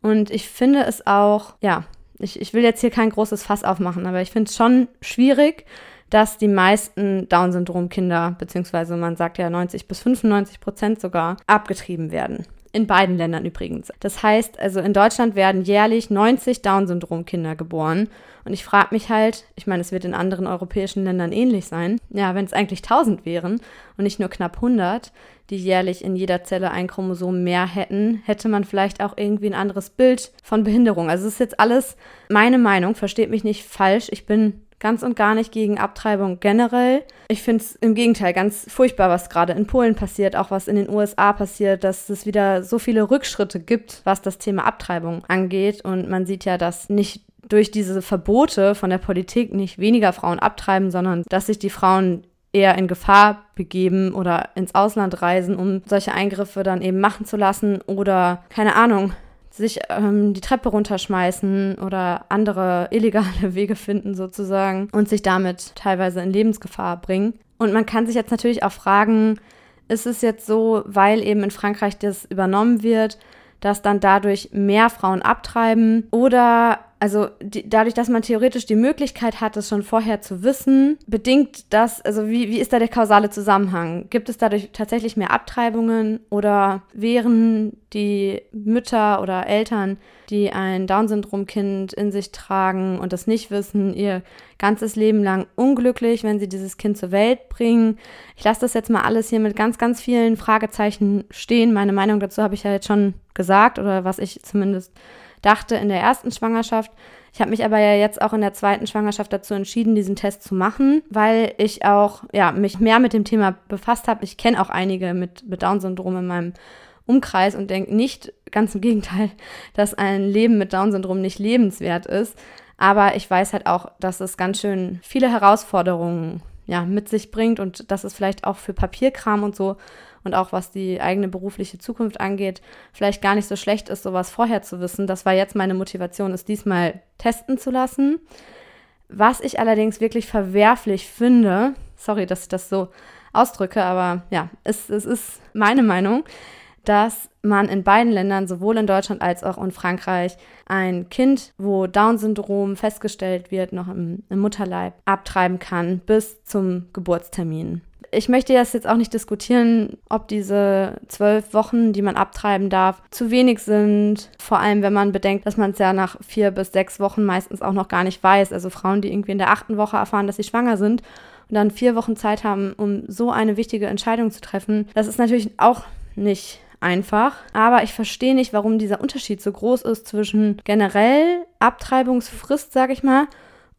Und ich finde es auch, ja, ich, ich will jetzt hier kein großes Fass aufmachen, aber ich finde es schon schwierig, dass die meisten Down-Syndrom-Kinder, beziehungsweise man sagt ja 90 bis 95 Prozent sogar, abgetrieben werden. In beiden Ländern übrigens. Das heißt, also in Deutschland werden jährlich 90 Down-Syndrom-Kinder geboren. Und ich frage mich halt, ich meine, es wird in anderen europäischen Ländern ähnlich sein. Ja, wenn es eigentlich 1000 wären und nicht nur knapp 100, die jährlich in jeder Zelle ein Chromosom mehr hätten, hätte man vielleicht auch irgendwie ein anderes Bild von Behinderung. Also es ist jetzt alles meine Meinung, versteht mich nicht falsch. Ich bin ganz und gar nicht gegen Abtreibung generell. Ich finde es im Gegenteil ganz furchtbar, was gerade in Polen passiert, auch was in den USA passiert, dass es wieder so viele Rückschritte gibt, was das Thema Abtreibung angeht. Und man sieht ja, dass nicht durch diese Verbote von der Politik nicht weniger Frauen abtreiben, sondern dass sich die Frauen eher in Gefahr begeben oder ins Ausland reisen, um solche Eingriffe dann eben machen zu lassen oder keine Ahnung, sich ähm, die Treppe runterschmeißen oder andere illegale Wege finden sozusagen und sich damit teilweise in Lebensgefahr bringen. Und man kann sich jetzt natürlich auch fragen, ist es jetzt so, weil eben in Frankreich das übernommen wird, dass dann dadurch mehr Frauen abtreiben oder also die, dadurch, dass man theoretisch die Möglichkeit hat, es schon vorher zu wissen, bedingt das, also wie, wie ist da der kausale Zusammenhang? Gibt es dadurch tatsächlich mehr Abtreibungen oder wären die Mütter oder Eltern, die ein Down-Syndrom-Kind in sich tragen und das nicht wissen, ihr ganzes Leben lang unglücklich, wenn sie dieses Kind zur Welt bringen? Ich lasse das jetzt mal alles hier mit ganz, ganz vielen Fragezeichen stehen. Meine Meinung dazu habe ich ja jetzt schon gesagt oder was ich zumindest dachte in der ersten Schwangerschaft. Ich habe mich aber ja jetzt auch in der zweiten Schwangerschaft dazu entschieden, diesen Test zu machen, weil ich auch ja, mich mehr mit dem Thema befasst habe. Ich kenne auch einige mit, mit Down-Syndrom in meinem Umkreis und denke nicht, ganz im Gegenteil, dass ein Leben mit Down-Syndrom nicht lebenswert ist. Aber ich weiß halt auch, dass es ganz schön viele Herausforderungen ja, mit sich bringt und dass es vielleicht auch für Papierkram und so und auch was die eigene berufliche Zukunft angeht, vielleicht gar nicht so schlecht ist, sowas vorher zu wissen. Das war jetzt meine Motivation, es diesmal testen zu lassen. Was ich allerdings wirklich verwerflich finde, sorry, dass ich das so ausdrücke, aber ja, es, es ist meine Meinung, dass man in beiden Ländern, sowohl in Deutschland als auch in Frankreich, ein Kind, wo Down-Syndrom festgestellt wird, noch im, im Mutterleib abtreiben kann bis zum Geburtstermin ich möchte das jetzt auch nicht diskutieren, ob diese zwölf Wochen, die man abtreiben darf, zu wenig sind. Vor allem, wenn man bedenkt, dass man es ja nach vier bis sechs Wochen meistens auch noch gar nicht weiß. Also Frauen, die irgendwie in der achten Woche erfahren, dass sie schwanger sind und dann vier Wochen Zeit haben, um so eine wichtige Entscheidung zu treffen, das ist natürlich auch nicht einfach. Aber ich verstehe nicht, warum dieser Unterschied so groß ist zwischen generell Abtreibungsfrist, sag ich mal,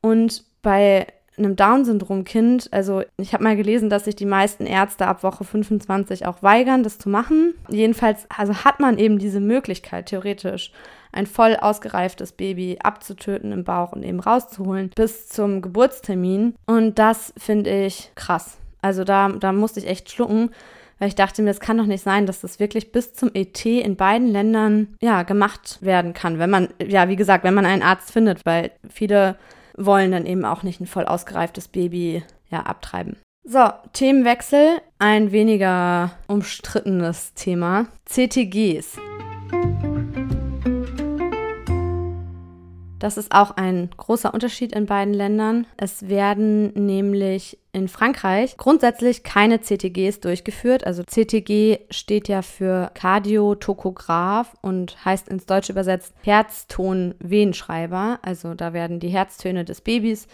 und bei einem Down-Syndrom-Kind, also ich habe mal gelesen, dass sich die meisten Ärzte ab Woche 25 auch weigern, das zu machen. Jedenfalls, also hat man eben diese Möglichkeit, theoretisch ein voll ausgereiftes Baby abzutöten im Bauch und eben rauszuholen bis zum Geburtstermin. Und das finde ich krass. Also da, da musste ich echt schlucken, weil ich dachte mir, es kann doch nicht sein, dass das wirklich bis zum ET in beiden Ländern ja gemacht werden kann, wenn man ja wie gesagt, wenn man einen Arzt findet, weil viele wollen dann eben auch nicht ein voll ausgereiftes Baby ja, abtreiben. So, Themenwechsel, ein weniger umstrittenes Thema. CTGs. Das ist auch ein großer Unterschied in beiden Ländern. Es werden nämlich in Frankreich grundsätzlich keine CTGs durchgeführt. Also CTG steht ja für Kardiotokograph und heißt ins Deutsche übersetzt Herzton-Wehenschreiber. Also da werden die Herztöne des Babys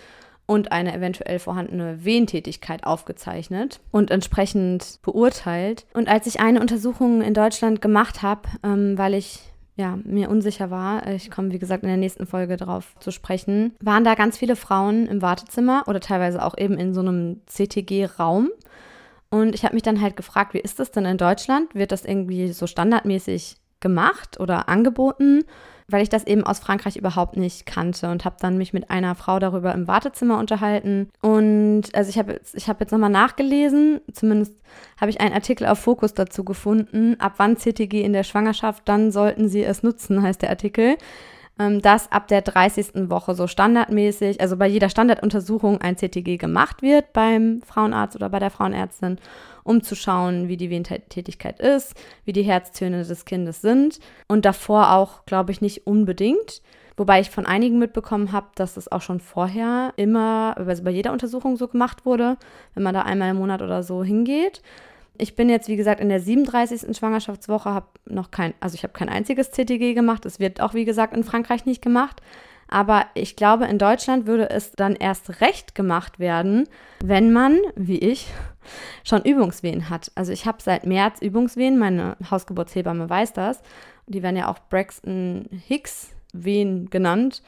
und eine eventuell vorhandene Wehentätigkeit aufgezeichnet und entsprechend beurteilt. Und als ich eine Untersuchung in Deutschland gemacht habe, ähm, weil ich ja, mir unsicher war, ich komme wie gesagt in der nächsten Folge darauf zu sprechen, waren da ganz viele Frauen im Wartezimmer oder teilweise auch eben in so einem CTG-Raum. Und ich habe mich dann halt gefragt, wie ist das denn in Deutschland? Wird das irgendwie so standardmäßig gemacht oder angeboten? Weil ich das eben aus Frankreich überhaupt nicht kannte und habe dann mich mit einer Frau darüber im Wartezimmer unterhalten. Und also ich habe jetzt, ich hab jetzt nochmal nachgelesen, zumindest habe ich einen Artikel auf Fokus dazu gefunden, ab wann CTG in der Schwangerschaft, dann sollten Sie es nutzen, heißt der Artikel ähm, dass ab der 30. Woche so standardmäßig, also bei jeder Standarduntersuchung ein CTG gemacht wird beim Frauenarzt oder bei der Frauenärztin um zu schauen, wie die Wehentätigkeit ist, wie die Herztöne des Kindes sind. Und davor auch, glaube ich, nicht unbedingt. Wobei ich von einigen mitbekommen habe, dass es auch schon vorher immer, also bei jeder Untersuchung so gemacht wurde, wenn man da einmal im Monat oder so hingeht. Ich bin jetzt, wie gesagt, in der 37. Schwangerschaftswoche, habe noch kein, also ich habe kein einziges CTG gemacht. Es wird auch, wie gesagt, in Frankreich nicht gemacht. Aber ich glaube, in Deutschland würde es dann erst recht gemacht werden, wenn man, wie ich, schon Übungswehen hat. Also ich habe seit März Übungswehen, meine Hausgeburtshebamme weiß das. Die werden ja auch Braxton Hicks Wehen genannt.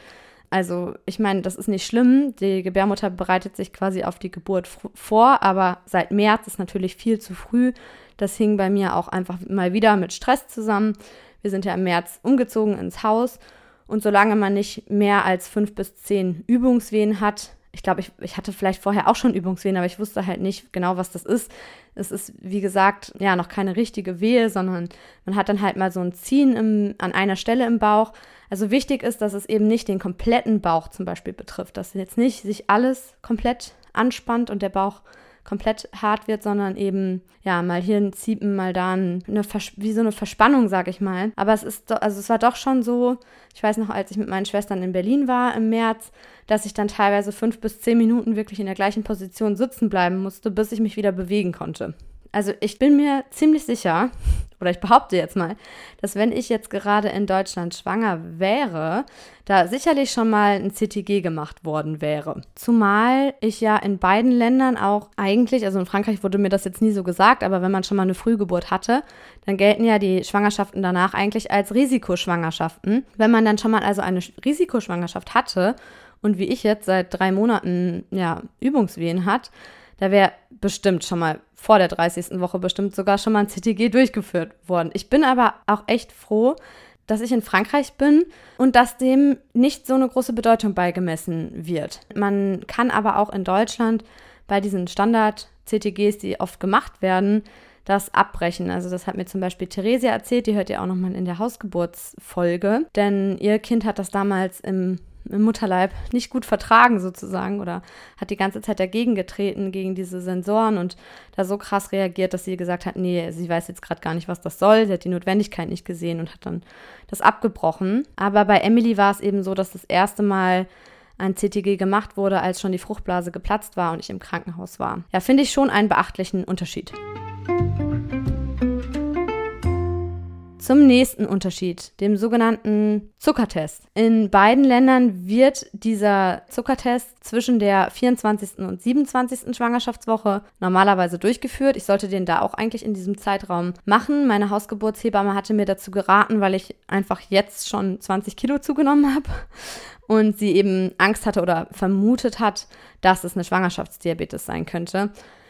Also ich meine, das ist nicht schlimm. Die Gebärmutter bereitet sich quasi auf die Geburt vor, aber seit März ist natürlich viel zu früh. Das hing bei mir auch einfach mal wieder mit Stress zusammen. Wir sind ja im März umgezogen ins Haus und solange man nicht mehr als fünf bis zehn Übungswehen hat, ich glaube, ich, ich hatte vielleicht vorher auch schon Übungswehen, aber ich wusste halt nicht genau, was das ist. Es ist, wie gesagt, ja, noch keine richtige Wehe, sondern man hat dann halt mal so ein Ziehen im, an einer Stelle im Bauch. Also wichtig ist, dass es eben nicht den kompletten Bauch zum Beispiel betrifft, dass jetzt nicht sich alles komplett anspannt und der Bauch komplett hart wird, sondern eben, ja, mal hier ein Ziepen, mal da eine, wie so eine Verspannung, sag ich mal. Aber es ist, also es war doch schon so, ich weiß noch, als ich mit meinen Schwestern in Berlin war im März, dass ich dann teilweise fünf bis zehn Minuten wirklich in der gleichen Position sitzen bleiben musste, bis ich mich wieder bewegen konnte. Also ich bin mir ziemlich sicher, oder ich behaupte jetzt mal, dass wenn ich jetzt gerade in Deutschland schwanger wäre, da sicherlich schon mal ein CTG gemacht worden wäre. Zumal ich ja in beiden Ländern auch eigentlich, also in Frankreich wurde mir das jetzt nie so gesagt, aber wenn man schon mal eine Frühgeburt hatte, dann gelten ja die Schwangerschaften danach eigentlich als Risikoschwangerschaften. Wenn man dann schon mal also eine Risikoschwangerschaft hatte und wie ich jetzt seit drei Monaten ja Übungswehen hat, da wäre bestimmt schon mal vor der 30. Woche bestimmt sogar schon mal ein CTG durchgeführt worden. Ich bin aber auch echt froh, dass ich in Frankreich bin und dass dem nicht so eine große Bedeutung beigemessen wird. Man kann aber auch in Deutschland bei diesen Standard-CTGs, die oft gemacht werden, das abbrechen. Also das hat mir zum Beispiel Theresia erzählt, die hört ihr auch nochmal in der Hausgeburtsfolge, denn ihr Kind hat das damals im im Mutterleib nicht gut vertragen sozusagen oder hat die ganze Zeit dagegen getreten, gegen diese Sensoren und da so krass reagiert, dass sie gesagt hat, nee, sie weiß jetzt gerade gar nicht, was das soll, sie hat die Notwendigkeit nicht gesehen und hat dann das abgebrochen. Aber bei Emily war es eben so, dass das erste Mal ein CTG gemacht wurde, als schon die Fruchtblase geplatzt war und ich im Krankenhaus war. Ja, finde ich schon einen beachtlichen Unterschied. Zum nächsten Unterschied, dem sogenannten Zuckertest. In beiden Ländern wird dieser Zuckertest zwischen der 24. und 27. Schwangerschaftswoche normalerweise durchgeführt. Ich sollte den da auch eigentlich in diesem Zeitraum machen. Meine Hausgeburtshebamme hatte mir dazu geraten, weil ich einfach jetzt schon 20 Kilo zugenommen habe und sie eben Angst hatte oder vermutet hat, dass es eine Schwangerschaftsdiabetes sein könnte.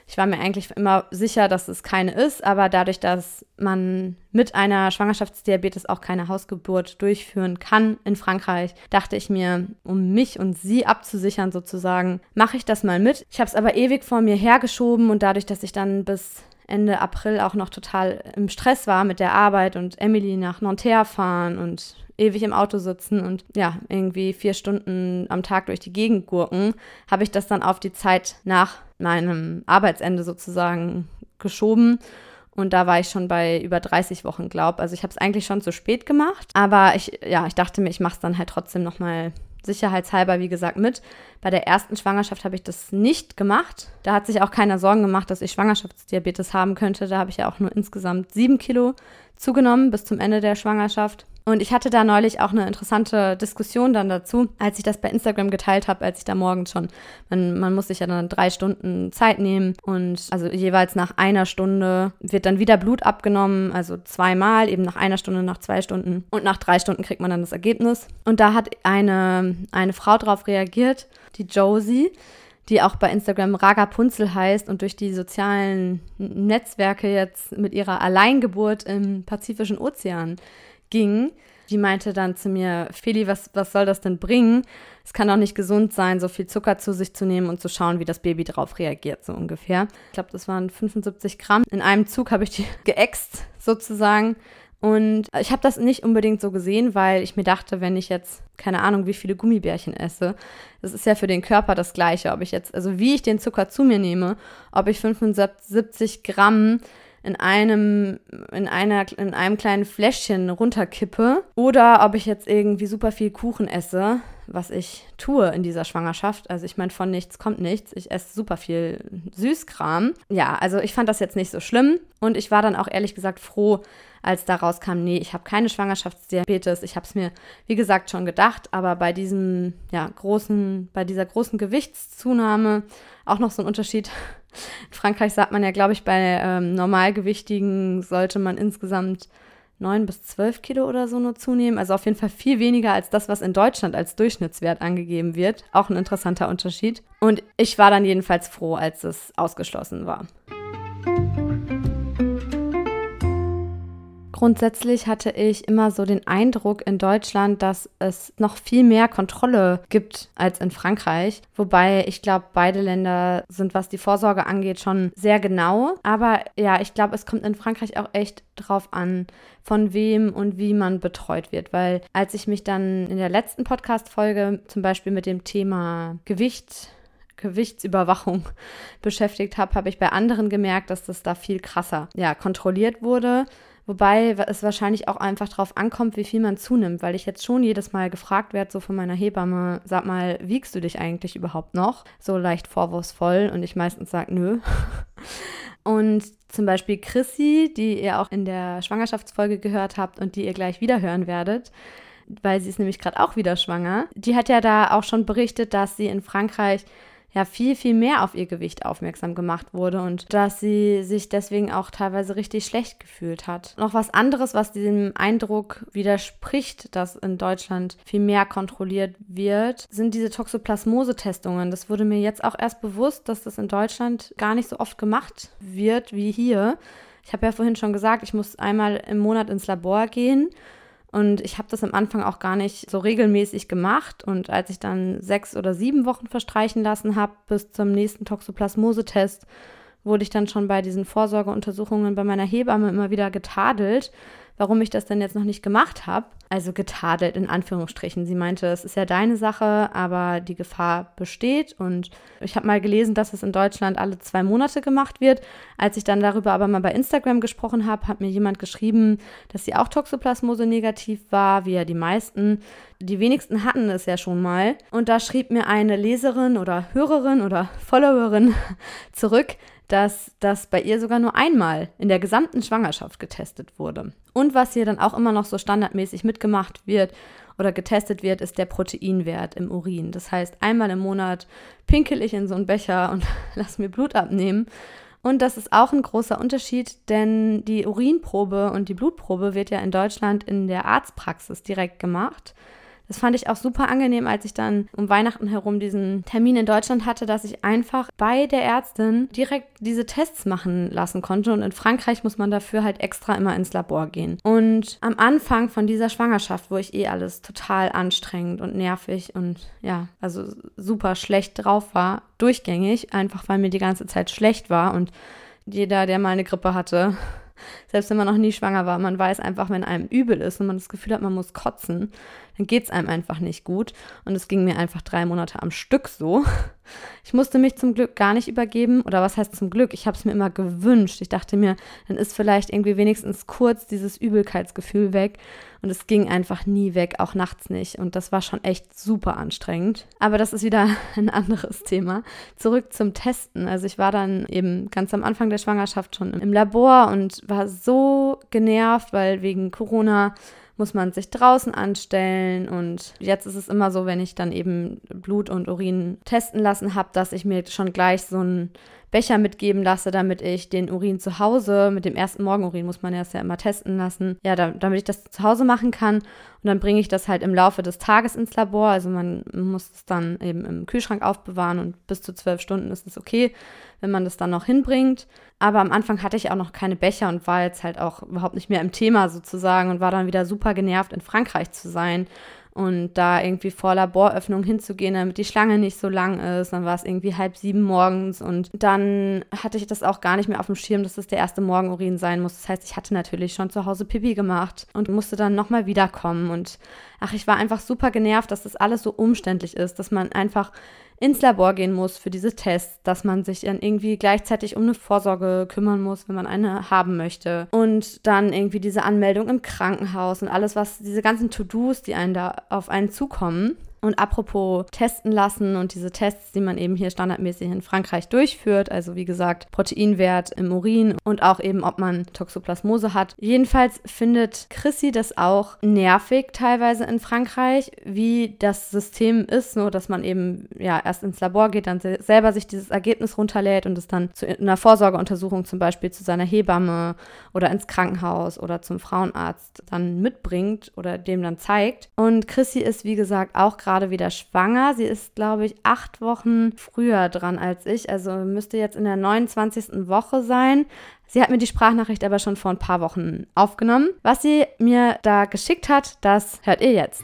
Ich war mir eigentlich immer sicher, dass es keine ist, aber dadurch, dass man mit einer Schwangerschaftsdiabetes auch keine Hausgeburt durchführen kann in Frankreich, dachte ich mir, um mich und sie abzusichern sozusagen, mache ich das mal mit. Ich habe es aber ewig vor mir hergeschoben und dadurch, dass ich dann bis Ende April auch noch total im Stress war mit der Arbeit und Emily nach Nanterre fahren und ewig im Auto sitzen und ja, irgendwie vier Stunden am Tag durch die Gegend gurken, habe ich das dann auf die Zeit nach meinem Arbeitsende sozusagen geschoben. Und da war ich schon bei über 30 Wochen, glaube Also ich habe es eigentlich schon zu spät gemacht. Aber ich, ja, ich dachte mir, ich mache es dann halt trotzdem nochmal sicherheitshalber, wie gesagt, mit. Bei der ersten Schwangerschaft habe ich das nicht gemacht. Da hat sich auch keiner Sorgen gemacht, dass ich Schwangerschaftsdiabetes haben könnte. Da habe ich ja auch nur insgesamt sieben Kilo zugenommen bis zum Ende der Schwangerschaft. Und ich hatte da neulich auch eine interessante Diskussion dann dazu, als ich das bei Instagram geteilt habe, als ich da morgens schon, man, man muss sich ja dann drei Stunden Zeit nehmen und also jeweils nach einer Stunde wird dann wieder Blut abgenommen, also zweimal, eben nach einer Stunde, nach zwei Stunden und nach drei Stunden kriegt man dann das Ergebnis. Und da hat eine, eine Frau drauf reagiert, die Josie, die auch bei Instagram Raga Punzel heißt und durch die sozialen Netzwerke jetzt mit ihrer Alleingeburt im Pazifischen Ozean ging. Die meinte dann zu mir, Feli, was, was soll das denn bringen? Es kann doch nicht gesund sein, so viel Zucker zu sich zu nehmen und zu schauen, wie das Baby darauf reagiert, so ungefähr. Ich glaube, das waren 75 Gramm. In einem Zug habe ich die geäxt, sozusagen. Und ich habe das nicht unbedingt so gesehen, weil ich mir dachte, wenn ich jetzt, keine Ahnung, wie viele Gummibärchen esse, das ist ja für den Körper das Gleiche. Ob ich jetzt, also wie ich den Zucker zu mir nehme, ob ich 75 Gramm in einem, in einer, in einem kleinen Fläschchen runterkippe oder ob ich jetzt irgendwie super viel Kuchen esse, was ich tue in dieser Schwangerschaft. Also ich meine, von nichts kommt nichts. Ich esse super viel Süßkram. Ja, also ich fand das jetzt nicht so schlimm und ich war dann auch ehrlich gesagt froh, als da rauskam, nee, ich habe keine Schwangerschaftsdiabetes. Ich habe es mir, wie gesagt, schon gedacht, aber bei diesem, ja, großen, bei dieser großen Gewichtszunahme auch noch so ein Unterschied. In Frankreich sagt man ja, glaube ich, bei ähm, Normalgewichtigen sollte man insgesamt 9 bis 12 Kilo oder so nur zunehmen. Also auf jeden Fall viel weniger als das, was in Deutschland als Durchschnittswert angegeben wird. Auch ein interessanter Unterschied. Und ich war dann jedenfalls froh, als es ausgeschlossen war. Grundsätzlich hatte ich immer so den Eindruck in Deutschland, dass es noch viel mehr Kontrolle gibt als in Frankreich. Wobei ich glaube, beide Länder sind, was die Vorsorge angeht, schon sehr genau. Aber ja, ich glaube, es kommt in Frankreich auch echt drauf an, von wem und wie man betreut wird. Weil als ich mich dann in der letzten Podcast-Folge zum Beispiel mit dem Thema Gewicht Gewichtsüberwachung beschäftigt habe, habe ich bei anderen gemerkt, dass das da viel krasser ja, kontrolliert wurde. Wobei es wahrscheinlich auch einfach darauf ankommt, wie viel man zunimmt, weil ich jetzt schon jedes Mal gefragt werde, so von meiner Hebamme, sag mal, wiegst du dich eigentlich überhaupt noch? So leicht vorwurfsvoll und ich meistens sage, nö. Und zum Beispiel Chrissy, die ihr auch in der Schwangerschaftsfolge gehört habt und die ihr gleich wieder hören werdet, weil sie ist nämlich gerade auch wieder schwanger, die hat ja da auch schon berichtet, dass sie in Frankreich ja viel, viel mehr auf ihr Gewicht aufmerksam gemacht wurde und dass sie sich deswegen auch teilweise richtig schlecht gefühlt hat. Noch was anderes, was diesem Eindruck widerspricht, dass in Deutschland viel mehr kontrolliert wird, sind diese Toxoplasmose-Testungen. Das wurde mir jetzt auch erst bewusst, dass das in Deutschland gar nicht so oft gemacht wird wie hier. Ich habe ja vorhin schon gesagt, ich muss einmal im Monat ins Labor gehen und ich habe das am Anfang auch gar nicht so regelmäßig gemacht. Und als ich dann sechs oder sieben Wochen verstreichen lassen habe bis zum nächsten Toxoplasmose-Test, wurde ich dann schon bei diesen Vorsorgeuntersuchungen bei meiner Hebamme immer wieder getadelt, warum ich das denn jetzt noch nicht gemacht habe. Also getadelt in Anführungsstrichen. Sie meinte, es ist ja deine Sache, aber die Gefahr besteht. Und ich habe mal gelesen, dass es in Deutschland alle zwei Monate gemacht wird. Als ich dann darüber aber mal bei Instagram gesprochen habe, hat mir jemand geschrieben, dass sie auch Toxoplasmose negativ war, wie ja die meisten. Die wenigsten hatten es ja schon mal. Und da schrieb mir eine Leserin oder Hörerin oder Followerin zurück, dass das bei ihr sogar nur einmal in der gesamten Schwangerschaft getestet wurde. Und was hier dann auch immer noch so standardmäßig mitgemacht wird oder getestet wird, ist der Proteinwert im Urin. Das heißt, einmal im Monat pinkel ich in so einen Becher und lass mir Blut abnehmen. Und das ist auch ein großer Unterschied, denn die Urinprobe und die Blutprobe wird ja in Deutschland in der Arztpraxis direkt gemacht. Das fand ich auch super angenehm, als ich dann um Weihnachten herum diesen Termin in Deutschland hatte, dass ich einfach bei der Ärztin direkt diese Tests machen lassen konnte. Und in Frankreich muss man dafür halt extra immer ins Labor gehen. Und am Anfang von dieser Schwangerschaft, wo ich eh alles total anstrengend und nervig und ja, also super schlecht drauf war, durchgängig, einfach weil mir die ganze Zeit schlecht war und jeder, der mal eine Grippe hatte, selbst wenn man noch nie schwanger war, man weiß einfach, wenn einem übel ist und man das Gefühl hat, man muss kotzen, dann geht es einem einfach nicht gut. Und es ging mir einfach drei Monate am Stück so. Ich musste mich zum Glück gar nicht übergeben. Oder was heißt zum Glück? Ich habe es mir immer gewünscht. Ich dachte mir, dann ist vielleicht irgendwie wenigstens kurz dieses Übelkeitsgefühl weg. Und es ging einfach nie weg, auch nachts nicht. Und das war schon echt super anstrengend. Aber das ist wieder ein anderes Thema. Zurück zum Testen. Also ich war dann eben ganz am Anfang der Schwangerschaft schon im Labor und war so genervt, weil wegen Corona muss man sich draußen anstellen. Und jetzt ist es immer so, wenn ich dann eben Blut und Urin testen lassen habe, dass ich mir schon gleich so einen Becher mitgeben lasse, damit ich den Urin zu Hause, mit dem ersten Morgenurin muss man erst ja immer testen lassen, ja, da, damit ich das zu Hause machen kann. Und dann bringe ich das halt im Laufe des Tages ins Labor. Also man muss es dann eben im Kühlschrank aufbewahren und bis zu zwölf Stunden ist es okay, wenn man das dann noch hinbringt. Aber am Anfang hatte ich auch noch keine Becher und war jetzt halt auch überhaupt nicht mehr im Thema sozusagen und war dann wieder super genervt, in Frankreich zu sein und da irgendwie vor Laboröffnung hinzugehen, damit die Schlange nicht so lang ist. Dann war es irgendwie halb sieben morgens und dann hatte ich das auch gar nicht mehr auf dem Schirm, dass es das der erste Morgenurin sein muss. Das heißt, ich hatte natürlich schon zu Hause Pipi gemacht und musste dann nochmal wiederkommen und ach, ich war einfach super genervt, dass das alles so umständlich ist, dass man einfach ins Labor gehen muss für diese Tests, dass man sich dann irgendwie gleichzeitig um eine Vorsorge kümmern muss, wenn man eine haben möchte. Und dann irgendwie diese Anmeldung im Krankenhaus und alles, was, diese ganzen To-Dos, die einen da auf einen zukommen. Und apropos testen lassen und diese Tests, die man eben hier standardmäßig in Frankreich durchführt, also wie gesagt Proteinwert im Urin und auch eben, ob man Toxoplasmose hat. Jedenfalls findet Chrissy das auch nervig teilweise in Frankreich, wie das System ist, nur dass man eben ja erst ins Labor geht, dann selber sich dieses Ergebnis runterlädt und es dann zu einer Vorsorgeuntersuchung zum Beispiel zu seiner Hebamme oder ins Krankenhaus oder zum Frauenarzt dann mitbringt oder dem dann zeigt. Und Chrissy ist wie gesagt auch gerade gerade wieder schwanger. Sie ist, glaube ich, acht Wochen früher dran als ich. Also müsste jetzt in der 29. Woche sein. Sie hat mir die Sprachnachricht aber schon vor ein paar Wochen aufgenommen. Was sie mir da geschickt hat, das hört ihr jetzt.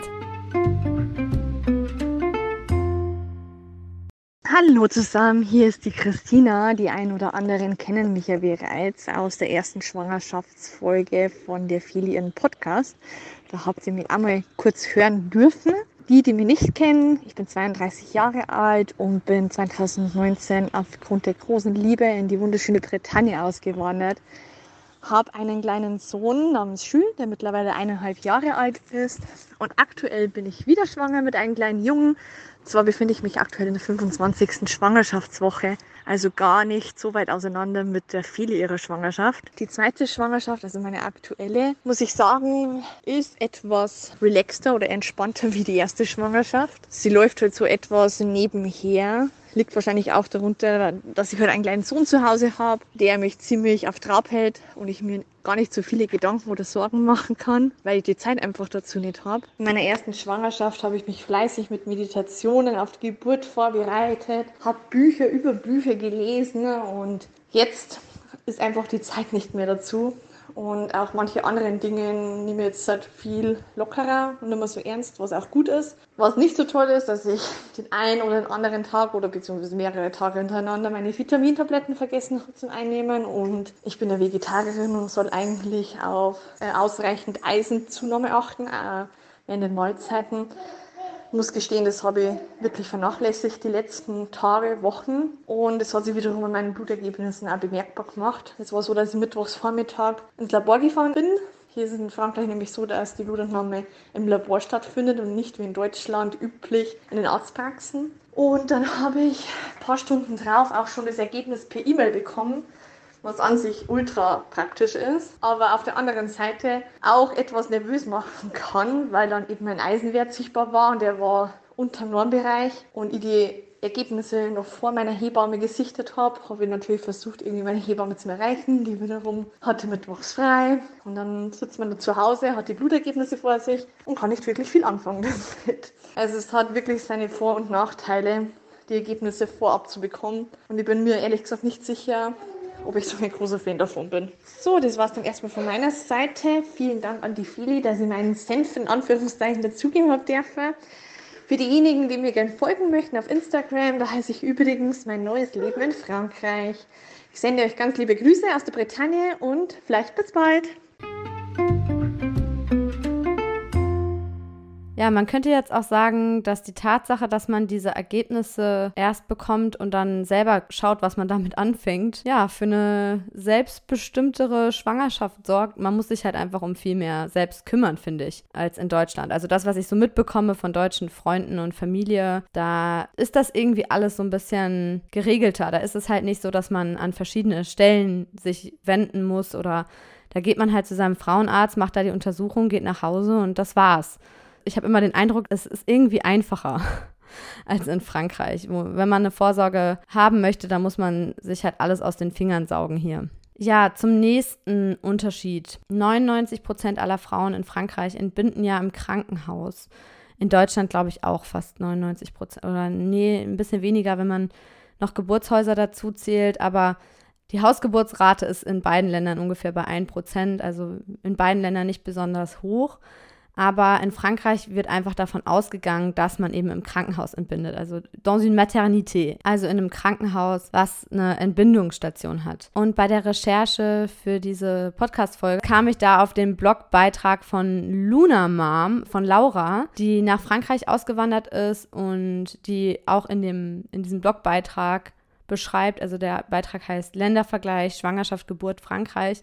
Hallo zusammen, hier ist die Christina. Die ein oder anderen kennen mich ja bereits aus der ersten Schwangerschaftsfolge von der Filien Podcast. Da habt ihr mich einmal kurz hören dürfen. Die, die mich nicht kennen, ich bin 32 Jahre alt und bin 2019 aufgrund der großen Liebe in die wunderschöne Bretagne ausgewandert. Habe einen kleinen Sohn namens Jules, der mittlerweile eineinhalb Jahre alt ist. Und aktuell bin ich wieder schwanger mit einem kleinen Jungen. Zwar befinde ich mich aktuell in der 25. Schwangerschaftswoche, also gar nicht so weit auseinander mit der Fili ihrer Schwangerschaft. Die zweite Schwangerschaft, also meine aktuelle, muss ich sagen, ist etwas relaxter oder entspannter wie die erste Schwangerschaft. Sie läuft halt so etwas nebenher liegt wahrscheinlich auch darunter, dass ich halt einen kleinen Sohn zu Hause habe, der mich ziemlich auf Trab hält und ich mir gar nicht so viele Gedanken oder Sorgen machen kann, weil ich die Zeit einfach dazu nicht habe. In meiner ersten Schwangerschaft habe ich mich fleißig mit Meditationen auf die Geburt vorbereitet, habe Bücher über Bücher gelesen und jetzt ist einfach die Zeit nicht mehr dazu. Und auch manche anderen Dinge nehme ich jetzt halt viel lockerer und nicht mehr so ernst, was auch gut ist. Was nicht so toll ist, dass ich den einen oder den anderen Tag oder beziehungsweise mehrere Tage hintereinander meine Vitamintabletten vergessen habe zum Einnehmen. Und ich bin eine Vegetarierin und soll eigentlich auf äh, ausreichend Eisenzunahme achten, äh, während den Mahlzeiten muss gestehen, das habe ich wirklich vernachlässigt die letzten Tage, Wochen. Und es hat sich wiederum an meinen Blutergebnissen auch bemerkbar gemacht. Es war so, dass ich mittwochs Vormittag ins Labor gefahren bin. Hier ist in Frankreich nämlich so, dass die Blutentnahme im Labor stattfindet und nicht wie in Deutschland üblich in den Arztpraxen. Und dann habe ich ein paar Stunden drauf auch schon das Ergebnis per E-Mail bekommen was an sich ultra praktisch ist, aber auf der anderen Seite auch etwas nervös machen kann, weil dann eben mein Eisenwert sichtbar war und der war unter Normbereich und ich die Ergebnisse noch vor meiner Hebamme gesichtet habe, habe ich natürlich versucht, irgendwie meine Hebamme zu erreichen. Die wiederum hatte mittwochs frei. Und dann sitzt man da zu Hause, hat die Blutergebnisse vor sich und kann nicht wirklich viel anfangen damit. Also es hat wirklich seine Vor- und Nachteile, die Ergebnisse vorab zu bekommen. Und ich bin mir ehrlich gesagt nicht sicher, ob ich so ein großer Fan davon bin. So, das war es dann erstmal von meiner Seite. Vielen Dank an die Fili, dass ich meinen Senf in Anführungszeichen dazugeben habe dürfen. Für diejenigen, die mir gerne folgen möchten auf Instagram, da heiße ich übrigens mein neues Leben in Frankreich. Ich sende euch ganz liebe Grüße aus der Bretagne und vielleicht bis bald. Ja, man könnte jetzt auch sagen, dass die Tatsache, dass man diese Ergebnisse erst bekommt und dann selber schaut, was man damit anfängt, ja, für eine selbstbestimmtere Schwangerschaft sorgt. Man muss sich halt einfach um viel mehr selbst kümmern, finde ich, als in Deutschland. Also das, was ich so mitbekomme von deutschen Freunden und Familie, da ist das irgendwie alles so ein bisschen geregelter. Da ist es halt nicht so, dass man an verschiedene Stellen sich wenden muss oder da geht man halt zu seinem Frauenarzt, macht da die Untersuchung, geht nach Hause und das war's ich habe immer den Eindruck, es ist irgendwie einfacher als in Frankreich. Wenn man eine Vorsorge haben möchte, dann muss man sich halt alles aus den Fingern saugen hier. Ja, zum nächsten Unterschied. 99 Prozent aller Frauen in Frankreich entbinden ja im Krankenhaus. In Deutschland glaube ich auch fast 99 Prozent. Oder nee, ein bisschen weniger, wenn man noch Geburtshäuser dazu zählt. Aber die Hausgeburtsrate ist in beiden Ländern ungefähr bei 1 Prozent. Also in beiden Ländern nicht besonders hoch. Aber in Frankreich wird einfach davon ausgegangen, dass man eben im Krankenhaus entbindet, also dans une maternité, also in einem Krankenhaus, was eine Entbindungsstation hat. Und bei der Recherche für diese Podcast-Folge kam ich da auf den Blogbeitrag von Luna Mom, von Laura, die nach Frankreich ausgewandert ist und die auch in, dem, in diesem Blogbeitrag beschreibt, also der Beitrag heißt Ländervergleich, Schwangerschaft, Geburt, Frankreich,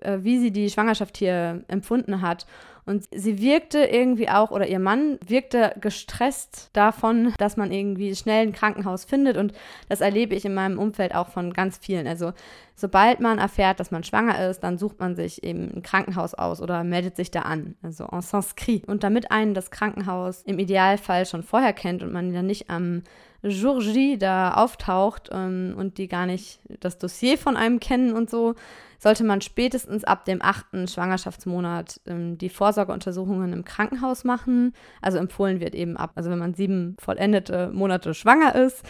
äh, wie sie die Schwangerschaft hier empfunden hat. Und sie wirkte irgendwie auch, oder ihr Mann wirkte gestresst davon, dass man irgendwie schnell ein Krankenhaus findet. Und das erlebe ich in meinem Umfeld auch von ganz vielen. Also sobald man erfährt, dass man schwanger ist, dann sucht man sich eben ein Krankenhaus aus oder meldet sich da an. Also en s'inscrit. Und damit einen das Krankenhaus im Idealfall schon vorher kennt und man dann nicht am Jour da auftaucht ähm, und die gar nicht das Dossier von einem kennen und so, sollte man spätestens ab dem achten Schwangerschaftsmonat ähm, die Vorsorgeuntersuchungen im Krankenhaus machen. Also empfohlen wird eben ab, also wenn man sieben vollendete Monate schwanger ist.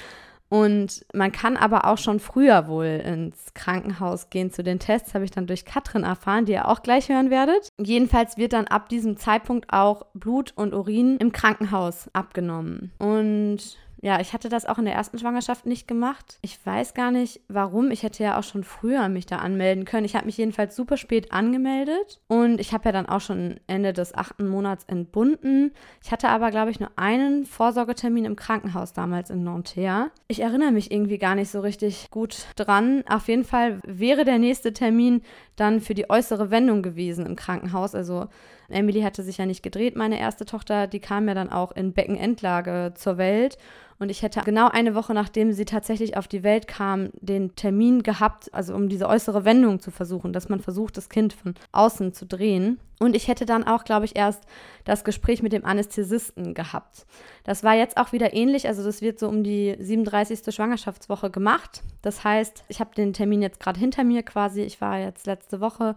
Und man kann aber auch schon früher wohl ins Krankenhaus gehen zu den Tests, habe ich dann durch Katrin erfahren, die ihr auch gleich hören werdet. Jedenfalls wird dann ab diesem Zeitpunkt auch Blut und Urin im Krankenhaus abgenommen. Und ja, ich hatte das auch in der ersten Schwangerschaft nicht gemacht. Ich weiß gar nicht, warum. Ich hätte ja auch schon früher mich da anmelden können. Ich habe mich jedenfalls super spät angemeldet und ich habe ja dann auch schon Ende des achten Monats entbunden. Ich hatte aber, glaube ich, nur einen Vorsorgetermin im Krankenhaus damals in Nanterre. Ich erinnere mich irgendwie gar nicht so richtig gut dran. Auf jeden Fall wäre der nächste Termin dann für die äußere Wendung gewesen im Krankenhaus. Also Emily hatte sich ja nicht gedreht, meine erste Tochter. Die kam ja dann auch in Beckenendlage zur Welt. Und ich hätte genau eine Woche nachdem sie tatsächlich auf die Welt kam, den Termin gehabt, also um diese äußere Wendung zu versuchen, dass man versucht, das Kind von außen zu drehen. Und ich hätte dann auch, glaube ich, erst das Gespräch mit dem Anästhesisten gehabt. Das war jetzt auch wieder ähnlich. Also das wird so um die 37. Schwangerschaftswoche gemacht. Das heißt, ich habe den Termin jetzt gerade hinter mir quasi. Ich war jetzt letzte Woche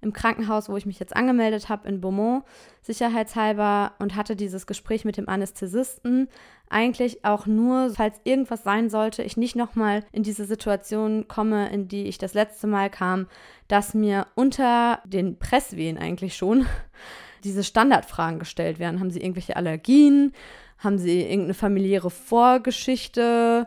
im Krankenhaus, wo ich mich jetzt angemeldet habe, in Beaumont, sicherheitshalber und hatte dieses Gespräch mit dem Anästhesisten. Eigentlich auch nur, falls irgendwas sein sollte, ich nicht nochmal in diese Situation komme, in die ich das letzte Mal kam, dass mir unter den Presswehen eigentlich schon diese Standardfragen gestellt werden. Haben Sie irgendwelche Allergien? Haben Sie irgendeine familiäre Vorgeschichte?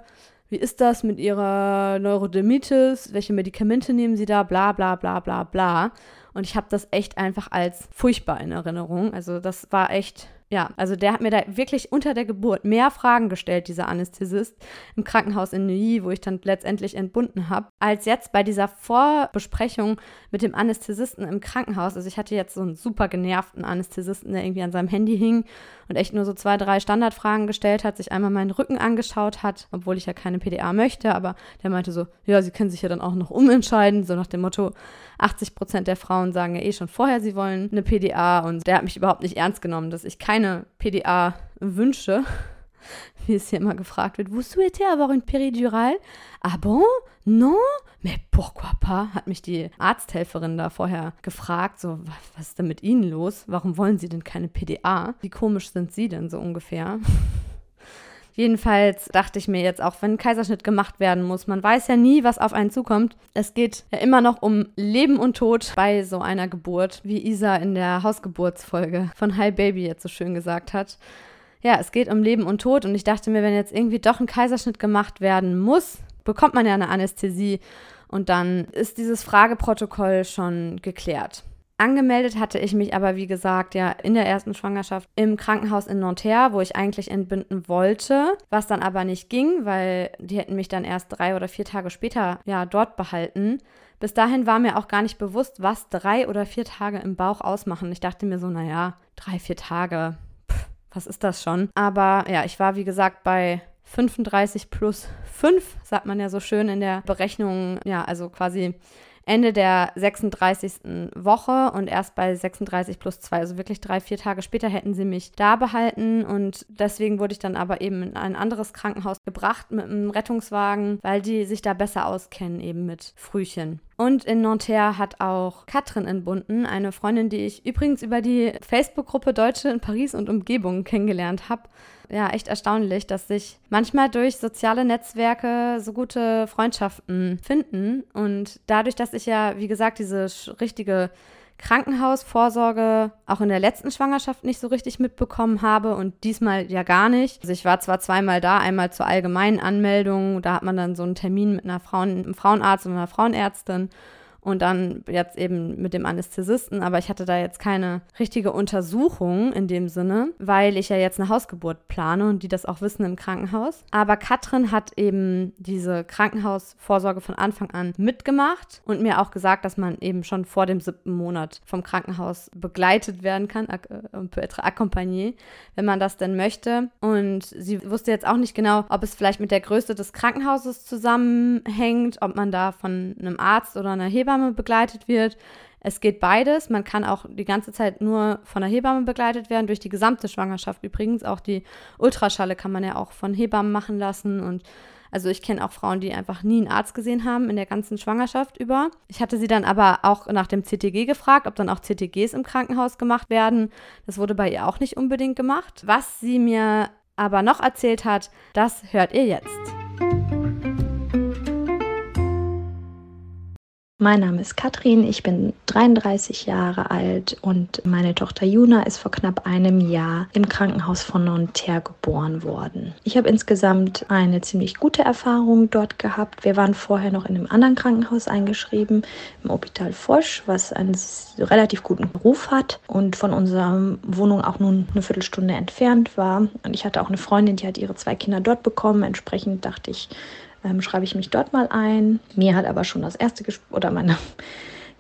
Wie ist das mit Ihrer Neurodermitis? Welche Medikamente nehmen Sie da? Bla bla bla bla bla. Und ich habe das echt einfach als furchtbar in Erinnerung. Also das war echt ja, also der hat mir da wirklich unter der Geburt mehr Fragen gestellt, dieser Anästhesist im Krankenhaus in Neuilly, wo ich dann letztendlich entbunden habe, als jetzt bei dieser Vorbesprechung mit dem Anästhesisten im Krankenhaus. Also ich hatte jetzt so einen super genervten Anästhesisten, der irgendwie an seinem Handy hing und echt nur so zwei, drei Standardfragen gestellt hat, sich einmal meinen Rücken angeschaut hat, obwohl ich ja keine PDA möchte, aber der meinte so, ja, Sie können sich ja dann auch noch umentscheiden, so nach dem Motto, 80 Prozent der Frauen sagen ja eh schon vorher, sie wollen eine PDA und der hat mich überhaupt nicht ernst genommen, dass ich keine PDA wünsche. Wie es hier immer gefragt wird, vous souhaitez avoir une péridurale? Ah bon? Non? Mais pourquoi pas? Hat mich die Arzthelferin da vorher gefragt, so, was ist denn mit Ihnen los? Warum wollen Sie denn keine PDA? Wie komisch sind Sie denn so ungefähr? Jedenfalls dachte ich mir jetzt auch, wenn ein Kaiserschnitt gemacht werden muss, man weiß ja nie, was auf einen zukommt. Es geht ja immer noch um Leben und Tod bei so einer Geburt, wie Isa in der Hausgeburtsfolge von Hi Baby jetzt so schön gesagt hat. Ja, es geht um Leben und Tod und ich dachte mir, wenn jetzt irgendwie doch ein Kaiserschnitt gemacht werden muss, bekommt man ja eine Anästhesie und dann ist dieses Frageprotokoll schon geklärt. Angemeldet hatte ich mich aber, wie gesagt, ja in der ersten Schwangerschaft im Krankenhaus in Nanterre, wo ich eigentlich entbinden wollte, was dann aber nicht ging, weil die hätten mich dann erst drei oder vier Tage später ja dort behalten. Bis dahin war mir auch gar nicht bewusst, was drei oder vier Tage im Bauch ausmachen. Ich dachte mir so, naja, drei, vier Tage, pff, was ist das schon? Aber ja, ich war wie gesagt bei 35 plus 5, sagt man ja so schön in der Berechnung, ja, also quasi Ende der 36. Woche und erst bei 36 plus 2, also wirklich drei, vier Tage später hätten sie mich da behalten und deswegen wurde ich dann aber eben in ein anderes Krankenhaus gebracht mit einem Rettungswagen, weil die sich da besser auskennen eben mit Frühchen. Und in Nanterre hat auch Katrin entbunden, eine Freundin, die ich übrigens über die Facebook-Gruppe Deutsche in Paris und Umgebung kennengelernt habe ja echt erstaunlich, dass sich manchmal durch soziale Netzwerke so gute Freundschaften finden. Und dadurch, dass ich ja, wie gesagt, diese richtige Krankenhausvorsorge auch in der letzten Schwangerschaft nicht so richtig mitbekommen habe und diesmal ja gar nicht. Also ich war zwar zweimal da, einmal zur allgemeinen Anmeldung, da hat man dann so einen Termin mit einer Frauen, einem Frauenarzt und einer Frauenärztin und dann jetzt eben mit dem Anästhesisten. Aber ich hatte da jetzt keine richtige Untersuchung in dem Sinne, weil ich ja jetzt eine Hausgeburt plane und die das auch wissen im Krankenhaus. Aber Katrin hat eben diese Krankenhausvorsorge von Anfang an mitgemacht und mir auch gesagt, dass man eben schon vor dem siebten Monat vom Krankenhaus begleitet werden kann, äh, accompagné, wenn man das denn möchte. Und sie wusste jetzt auch nicht genau, ob es vielleicht mit der Größe des Krankenhauses zusammenhängt, ob man da von einem Arzt oder einer Hebamme Hebamme begleitet wird. Es geht beides. Man kann auch die ganze Zeit nur von der Hebamme begleitet werden, durch die gesamte Schwangerschaft übrigens. Auch die Ultraschalle kann man ja auch von Hebammen machen lassen. Und also ich kenne auch Frauen, die einfach nie einen Arzt gesehen haben in der ganzen Schwangerschaft über. Ich hatte sie dann aber auch nach dem CTG gefragt, ob dann auch CTGs im Krankenhaus gemacht werden. Das wurde bei ihr auch nicht unbedingt gemacht. Was sie mir aber noch erzählt hat, das hört ihr jetzt. Mein Name ist Katrin, ich bin 33 Jahre alt und meine Tochter Juna ist vor knapp einem Jahr im Krankenhaus von Nanterre geboren worden. Ich habe insgesamt eine ziemlich gute Erfahrung dort gehabt. Wir waren vorher noch in einem anderen Krankenhaus eingeschrieben, im Hospital Foch, was einen relativ guten Ruf hat und von unserer Wohnung auch nun eine Viertelstunde entfernt war. Und ich hatte auch eine Freundin, die hat ihre zwei Kinder dort bekommen. Entsprechend dachte ich, ähm, schreibe ich mich dort mal ein. Mir hat aber schon das erste Gespräch oder meine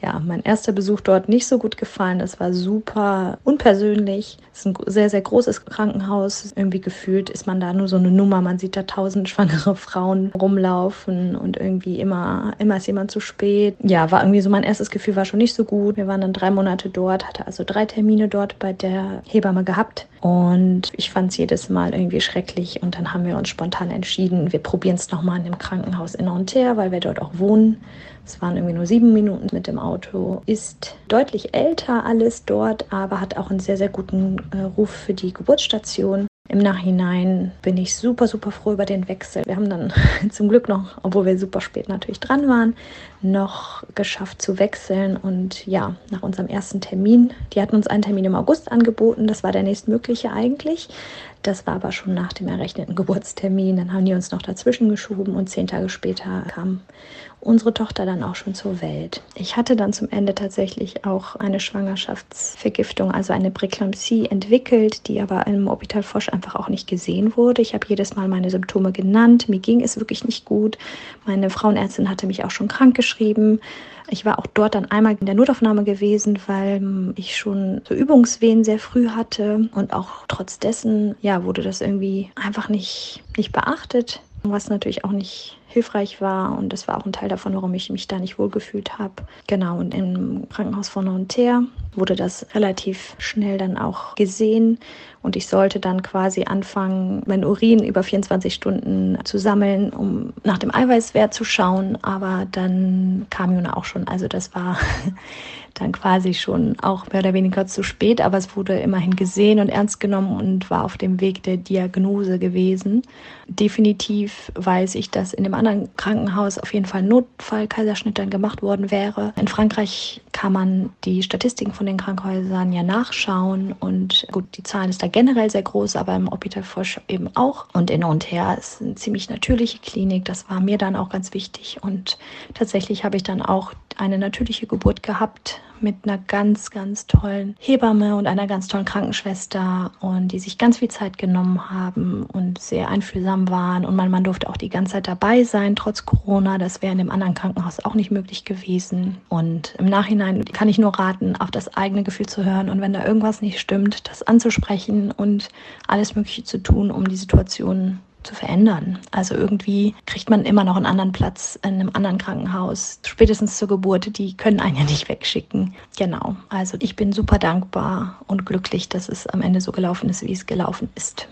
ja, mein erster Besuch dort nicht so gut gefallen. Es war super unpersönlich. Es ist ein sehr, sehr großes Krankenhaus. Irgendwie gefühlt ist man da nur so eine Nummer. Man sieht da tausend schwangere Frauen rumlaufen und irgendwie immer, immer ist jemand zu spät. Ja, war irgendwie so mein erstes Gefühl war schon nicht so gut. Wir waren dann drei Monate dort, hatte also drei Termine dort bei der Hebamme gehabt. Und ich fand es jedes Mal irgendwie schrecklich. Und dann haben wir uns spontan entschieden, wir probieren es nochmal in dem Krankenhaus in Nanterre, weil wir dort auch wohnen. Es waren irgendwie nur sieben Minuten mit dem Auto. Ist deutlich älter alles dort, aber hat auch einen sehr, sehr guten äh, Ruf für die Geburtsstation. Im Nachhinein bin ich super, super froh über den Wechsel. Wir haben dann zum Glück noch, obwohl wir super spät natürlich dran waren, noch geschafft zu wechseln. Und ja, nach unserem ersten Termin, die hatten uns einen Termin im August angeboten, das war der nächstmögliche eigentlich. Das war aber schon nach dem errechneten Geburtstermin. Dann haben die uns noch dazwischen geschoben und zehn Tage später kam unsere Tochter dann auch schon zur Welt. Ich hatte dann zum Ende tatsächlich auch eine Schwangerschaftsvergiftung, also eine Präklampsie entwickelt, die aber im Orbital Fosch einfach auch nicht gesehen wurde. Ich habe jedes Mal meine Symptome genannt. Mir ging es wirklich nicht gut. Meine Frauenärztin hatte mich auch schon krank geschrieben. Ich war auch dort dann einmal in der Notaufnahme gewesen, weil ich schon so Übungswehen sehr früh hatte und auch trotz dessen, ja, wurde das irgendwie einfach nicht, nicht beachtet, was natürlich auch nicht hilfreich war und das war auch ein Teil davon, warum ich mich da nicht wohlgefühlt habe. Genau, und im Krankenhaus von Nanterre wurde das relativ schnell dann auch gesehen und ich sollte dann quasi anfangen, mein Urin über 24 Stunden zu sammeln, um nach dem Eiweißwert zu schauen, aber dann kam Juna auch schon, also das war dann quasi schon auch mehr oder weniger zu spät, aber es wurde immerhin gesehen und ernst genommen und war auf dem Weg der Diagnose gewesen. Definitiv weiß ich, dass in dem anderen Krankenhaus auf jeden Fall Notfall-Kaiserschnitt dann gemacht worden wäre. In Frankreich kann man die Statistiken von den Krankenhäusern ja nachschauen und gut, die Zahlen ist da generell sehr groß, aber im Hôpital Foch eben auch. Und in Nanterre ist eine ziemlich natürliche Klinik, das war mir dann auch ganz wichtig und tatsächlich habe ich dann auch eine natürliche Geburt gehabt mit einer ganz, ganz tollen Hebamme und einer ganz tollen Krankenschwester und die sich ganz viel Zeit genommen haben und sehr einfühlsam waren. Und mein Mann durfte auch die ganze Zeit dabei sein, trotz Corona. Das wäre in dem anderen Krankenhaus auch nicht möglich gewesen. Und im Nachhinein kann ich nur raten, auf das eigene Gefühl zu hören und wenn da irgendwas nicht stimmt, das anzusprechen und alles Mögliche zu tun, um die Situation zu verändern. Also irgendwie kriegt man immer noch einen anderen Platz in einem anderen Krankenhaus, spätestens zur Geburt. Die können einen ja nicht wegschicken. Genau. Also ich bin super dankbar und glücklich, dass es am Ende so gelaufen ist, wie es gelaufen ist.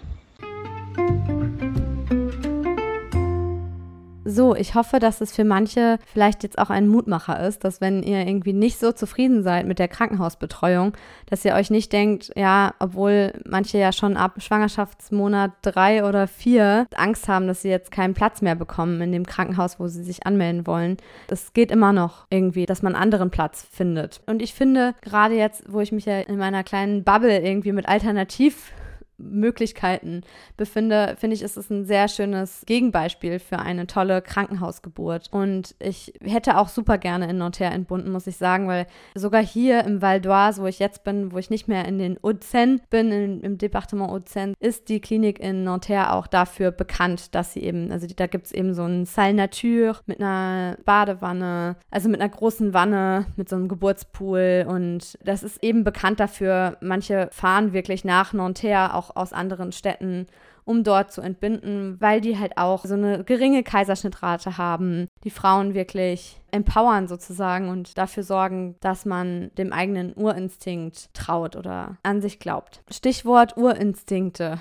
So, ich hoffe, dass es für manche vielleicht jetzt auch ein Mutmacher ist, dass wenn ihr irgendwie nicht so zufrieden seid mit der Krankenhausbetreuung, dass ihr euch nicht denkt, ja, obwohl manche ja schon ab Schwangerschaftsmonat drei oder vier Angst haben, dass sie jetzt keinen Platz mehr bekommen in dem Krankenhaus, wo sie sich anmelden wollen. Das geht immer noch irgendwie, dass man anderen Platz findet. Und ich finde, gerade jetzt, wo ich mich ja in meiner kleinen Bubble irgendwie mit Alternativ Möglichkeiten befinde, finde ich, ist es ein sehr schönes Gegenbeispiel für eine tolle Krankenhausgeburt. Und ich hätte auch super gerne in Nanterre entbunden, muss ich sagen, weil sogar hier im Val d'Oise, wo ich jetzt bin, wo ich nicht mehr in den Hauts-de-Seine bin, in, im Departement Hauts-de-Seine, ist die Klinik in Nanterre auch dafür bekannt, dass sie eben, also da gibt es eben so ein Salle Nature mit einer Badewanne, also mit einer großen Wanne, mit so einem Geburtspool und das ist eben bekannt dafür, manche fahren wirklich nach Nanterre auch auch aus anderen Städten, um dort zu entbinden, weil die halt auch so eine geringe Kaiserschnittrate haben, die Frauen wirklich empowern sozusagen und dafür sorgen, dass man dem eigenen Urinstinkt traut oder an sich glaubt. Stichwort Urinstinkte.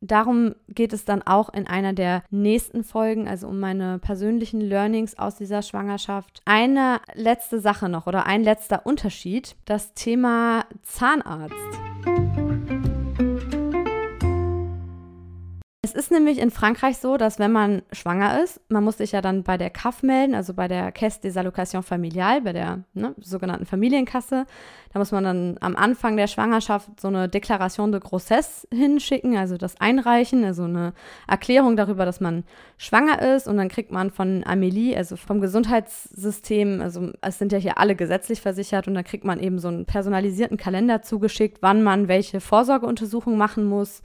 Darum geht es dann auch in einer der nächsten Folgen, also um meine persönlichen Learnings aus dieser Schwangerschaft. Eine letzte Sache noch oder ein letzter Unterschied, das Thema Zahnarzt. Es ist nämlich in Frankreich so, dass wenn man schwanger ist, man muss sich ja dann bei der CAF melden, also bei der Caisse des Allocations Familiales, bei der ne, sogenannten Familienkasse. Da muss man dann am Anfang der Schwangerschaft so eine Deklaration de Grossesse hinschicken, also das einreichen, also eine Erklärung darüber, dass man schwanger ist. Und dann kriegt man von Amélie, also vom Gesundheitssystem, also es sind ja hier alle gesetzlich versichert, und dann kriegt man eben so einen personalisierten Kalender zugeschickt, wann man welche Vorsorgeuntersuchung machen muss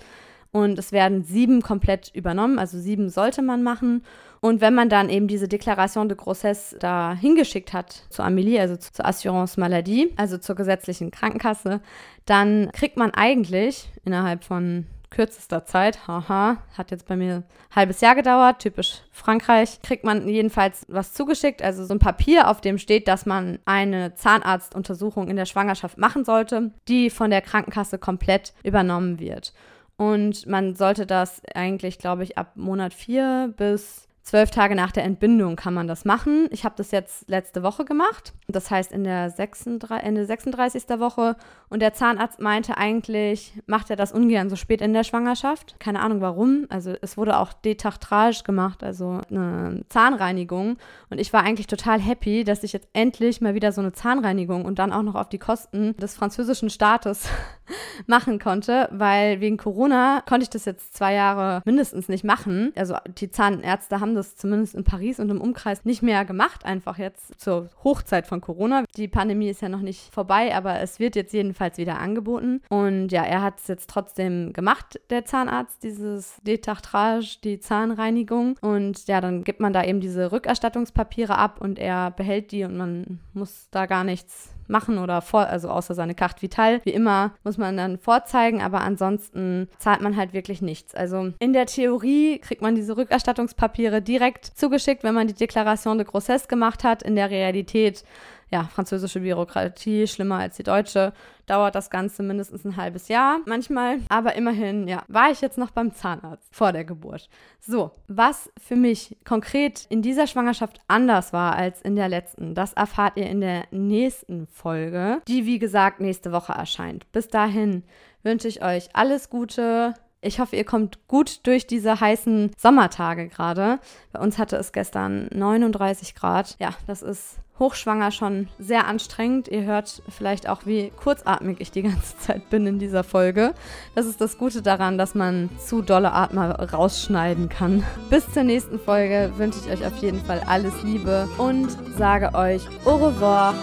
und es werden sieben komplett übernommen, also sieben sollte man machen. Und wenn man dann eben diese Deklaration de Grossesse da hingeschickt hat zu Amélie, also zur Assurance Maladie, also zur gesetzlichen Krankenkasse, dann kriegt man eigentlich innerhalb von kürzester Zeit, haha, hat jetzt bei mir ein halbes Jahr gedauert, typisch Frankreich, kriegt man jedenfalls was zugeschickt, also so ein Papier, auf dem steht, dass man eine Zahnarztuntersuchung in der Schwangerschaft machen sollte, die von der Krankenkasse komplett übernommen wird. Und man sollte das eigentlich, glaube ich, ab Monat 4 bis zwölf Tage nach der Entbindung kann man das machen. Ich habe das jetzt letzte Woche gemacht. Das heißt in der 36, Ende 36. Woche. Und der Zahnarzt meinte eigentlich, macht er das ungern so spät in der Schwangerschaft. Keine Ahnung warum. Also es wurde auch Detachtrage gemacht, also eine Zahnreinigung. Und ich war eigentlich total happy, dass ich jetzt endlich mal wieder so eine Zahnreinigung und dann auch noch auf die Kosten des französischen Staates machen konnte, weil wegen Corona konnte ich das jetzt zwei Jahre mindestens nicht machen. Also die Zahnärzte haben das zumindest in Paris und im Umkreis nicht mehr gemacht, einfach jetzt zur Hochzeit von Corona. Die Pandemie ist ja noch nicht vorbei, aber es wird jetzt jedenfalls wieder angeboten. Und ja, er hat es jetzt trotzdem gemacht, der Zahnarzt, dieses Detachtrage, die Zahnreinigung. Und ja, dann gibt man da eben diese Rückerstattungspapiere ab und er behält die und man muss da gar nichts machen oder vor, also außer seine Carte Vital. Wie immer muss man dann vorzeigen, aber ansonsten zahlt man halt wirklich nichts. Also in der Theorie kriegt man diese Rückerstattungspapiere direkt zugeschickt, wenn man die Deklaration de Grossesse gemacht hat. In der Realität ja, französische Bürokratie, schlimmer als die deutsche, dauert das Ganze mindestens ein halbes Jahr manchmal. Aber immerhin, ja, war ich jetzt noch beim Zahnarzt vor der Geburt. So, was für mich konkret in dieser Schwangerschaft anders war als in der letzten, das erfahrt ihr in der nächsten Folge, die wie gesagt nächste Woche erscheint. Bis dahin wünsche ich euch alles Gute, ich hoffe, ihr kommt gut durch diese heißen Sommertage gerade. Bei uns hatte es gestern 39 Grad. Ja, das ist hochschwanger schon sehr anstrengend. Ihr hört vielleicht auch, wie kurzatmig ich die ganze Zeit bin in dieser Folge. Das ist das Gute daran, dass man zu dolle Atmer rausschneiden kann. Bis zur nächsten Folge wünsche ich euch auf jeden Fall alles Liebe und sage euch au revoir.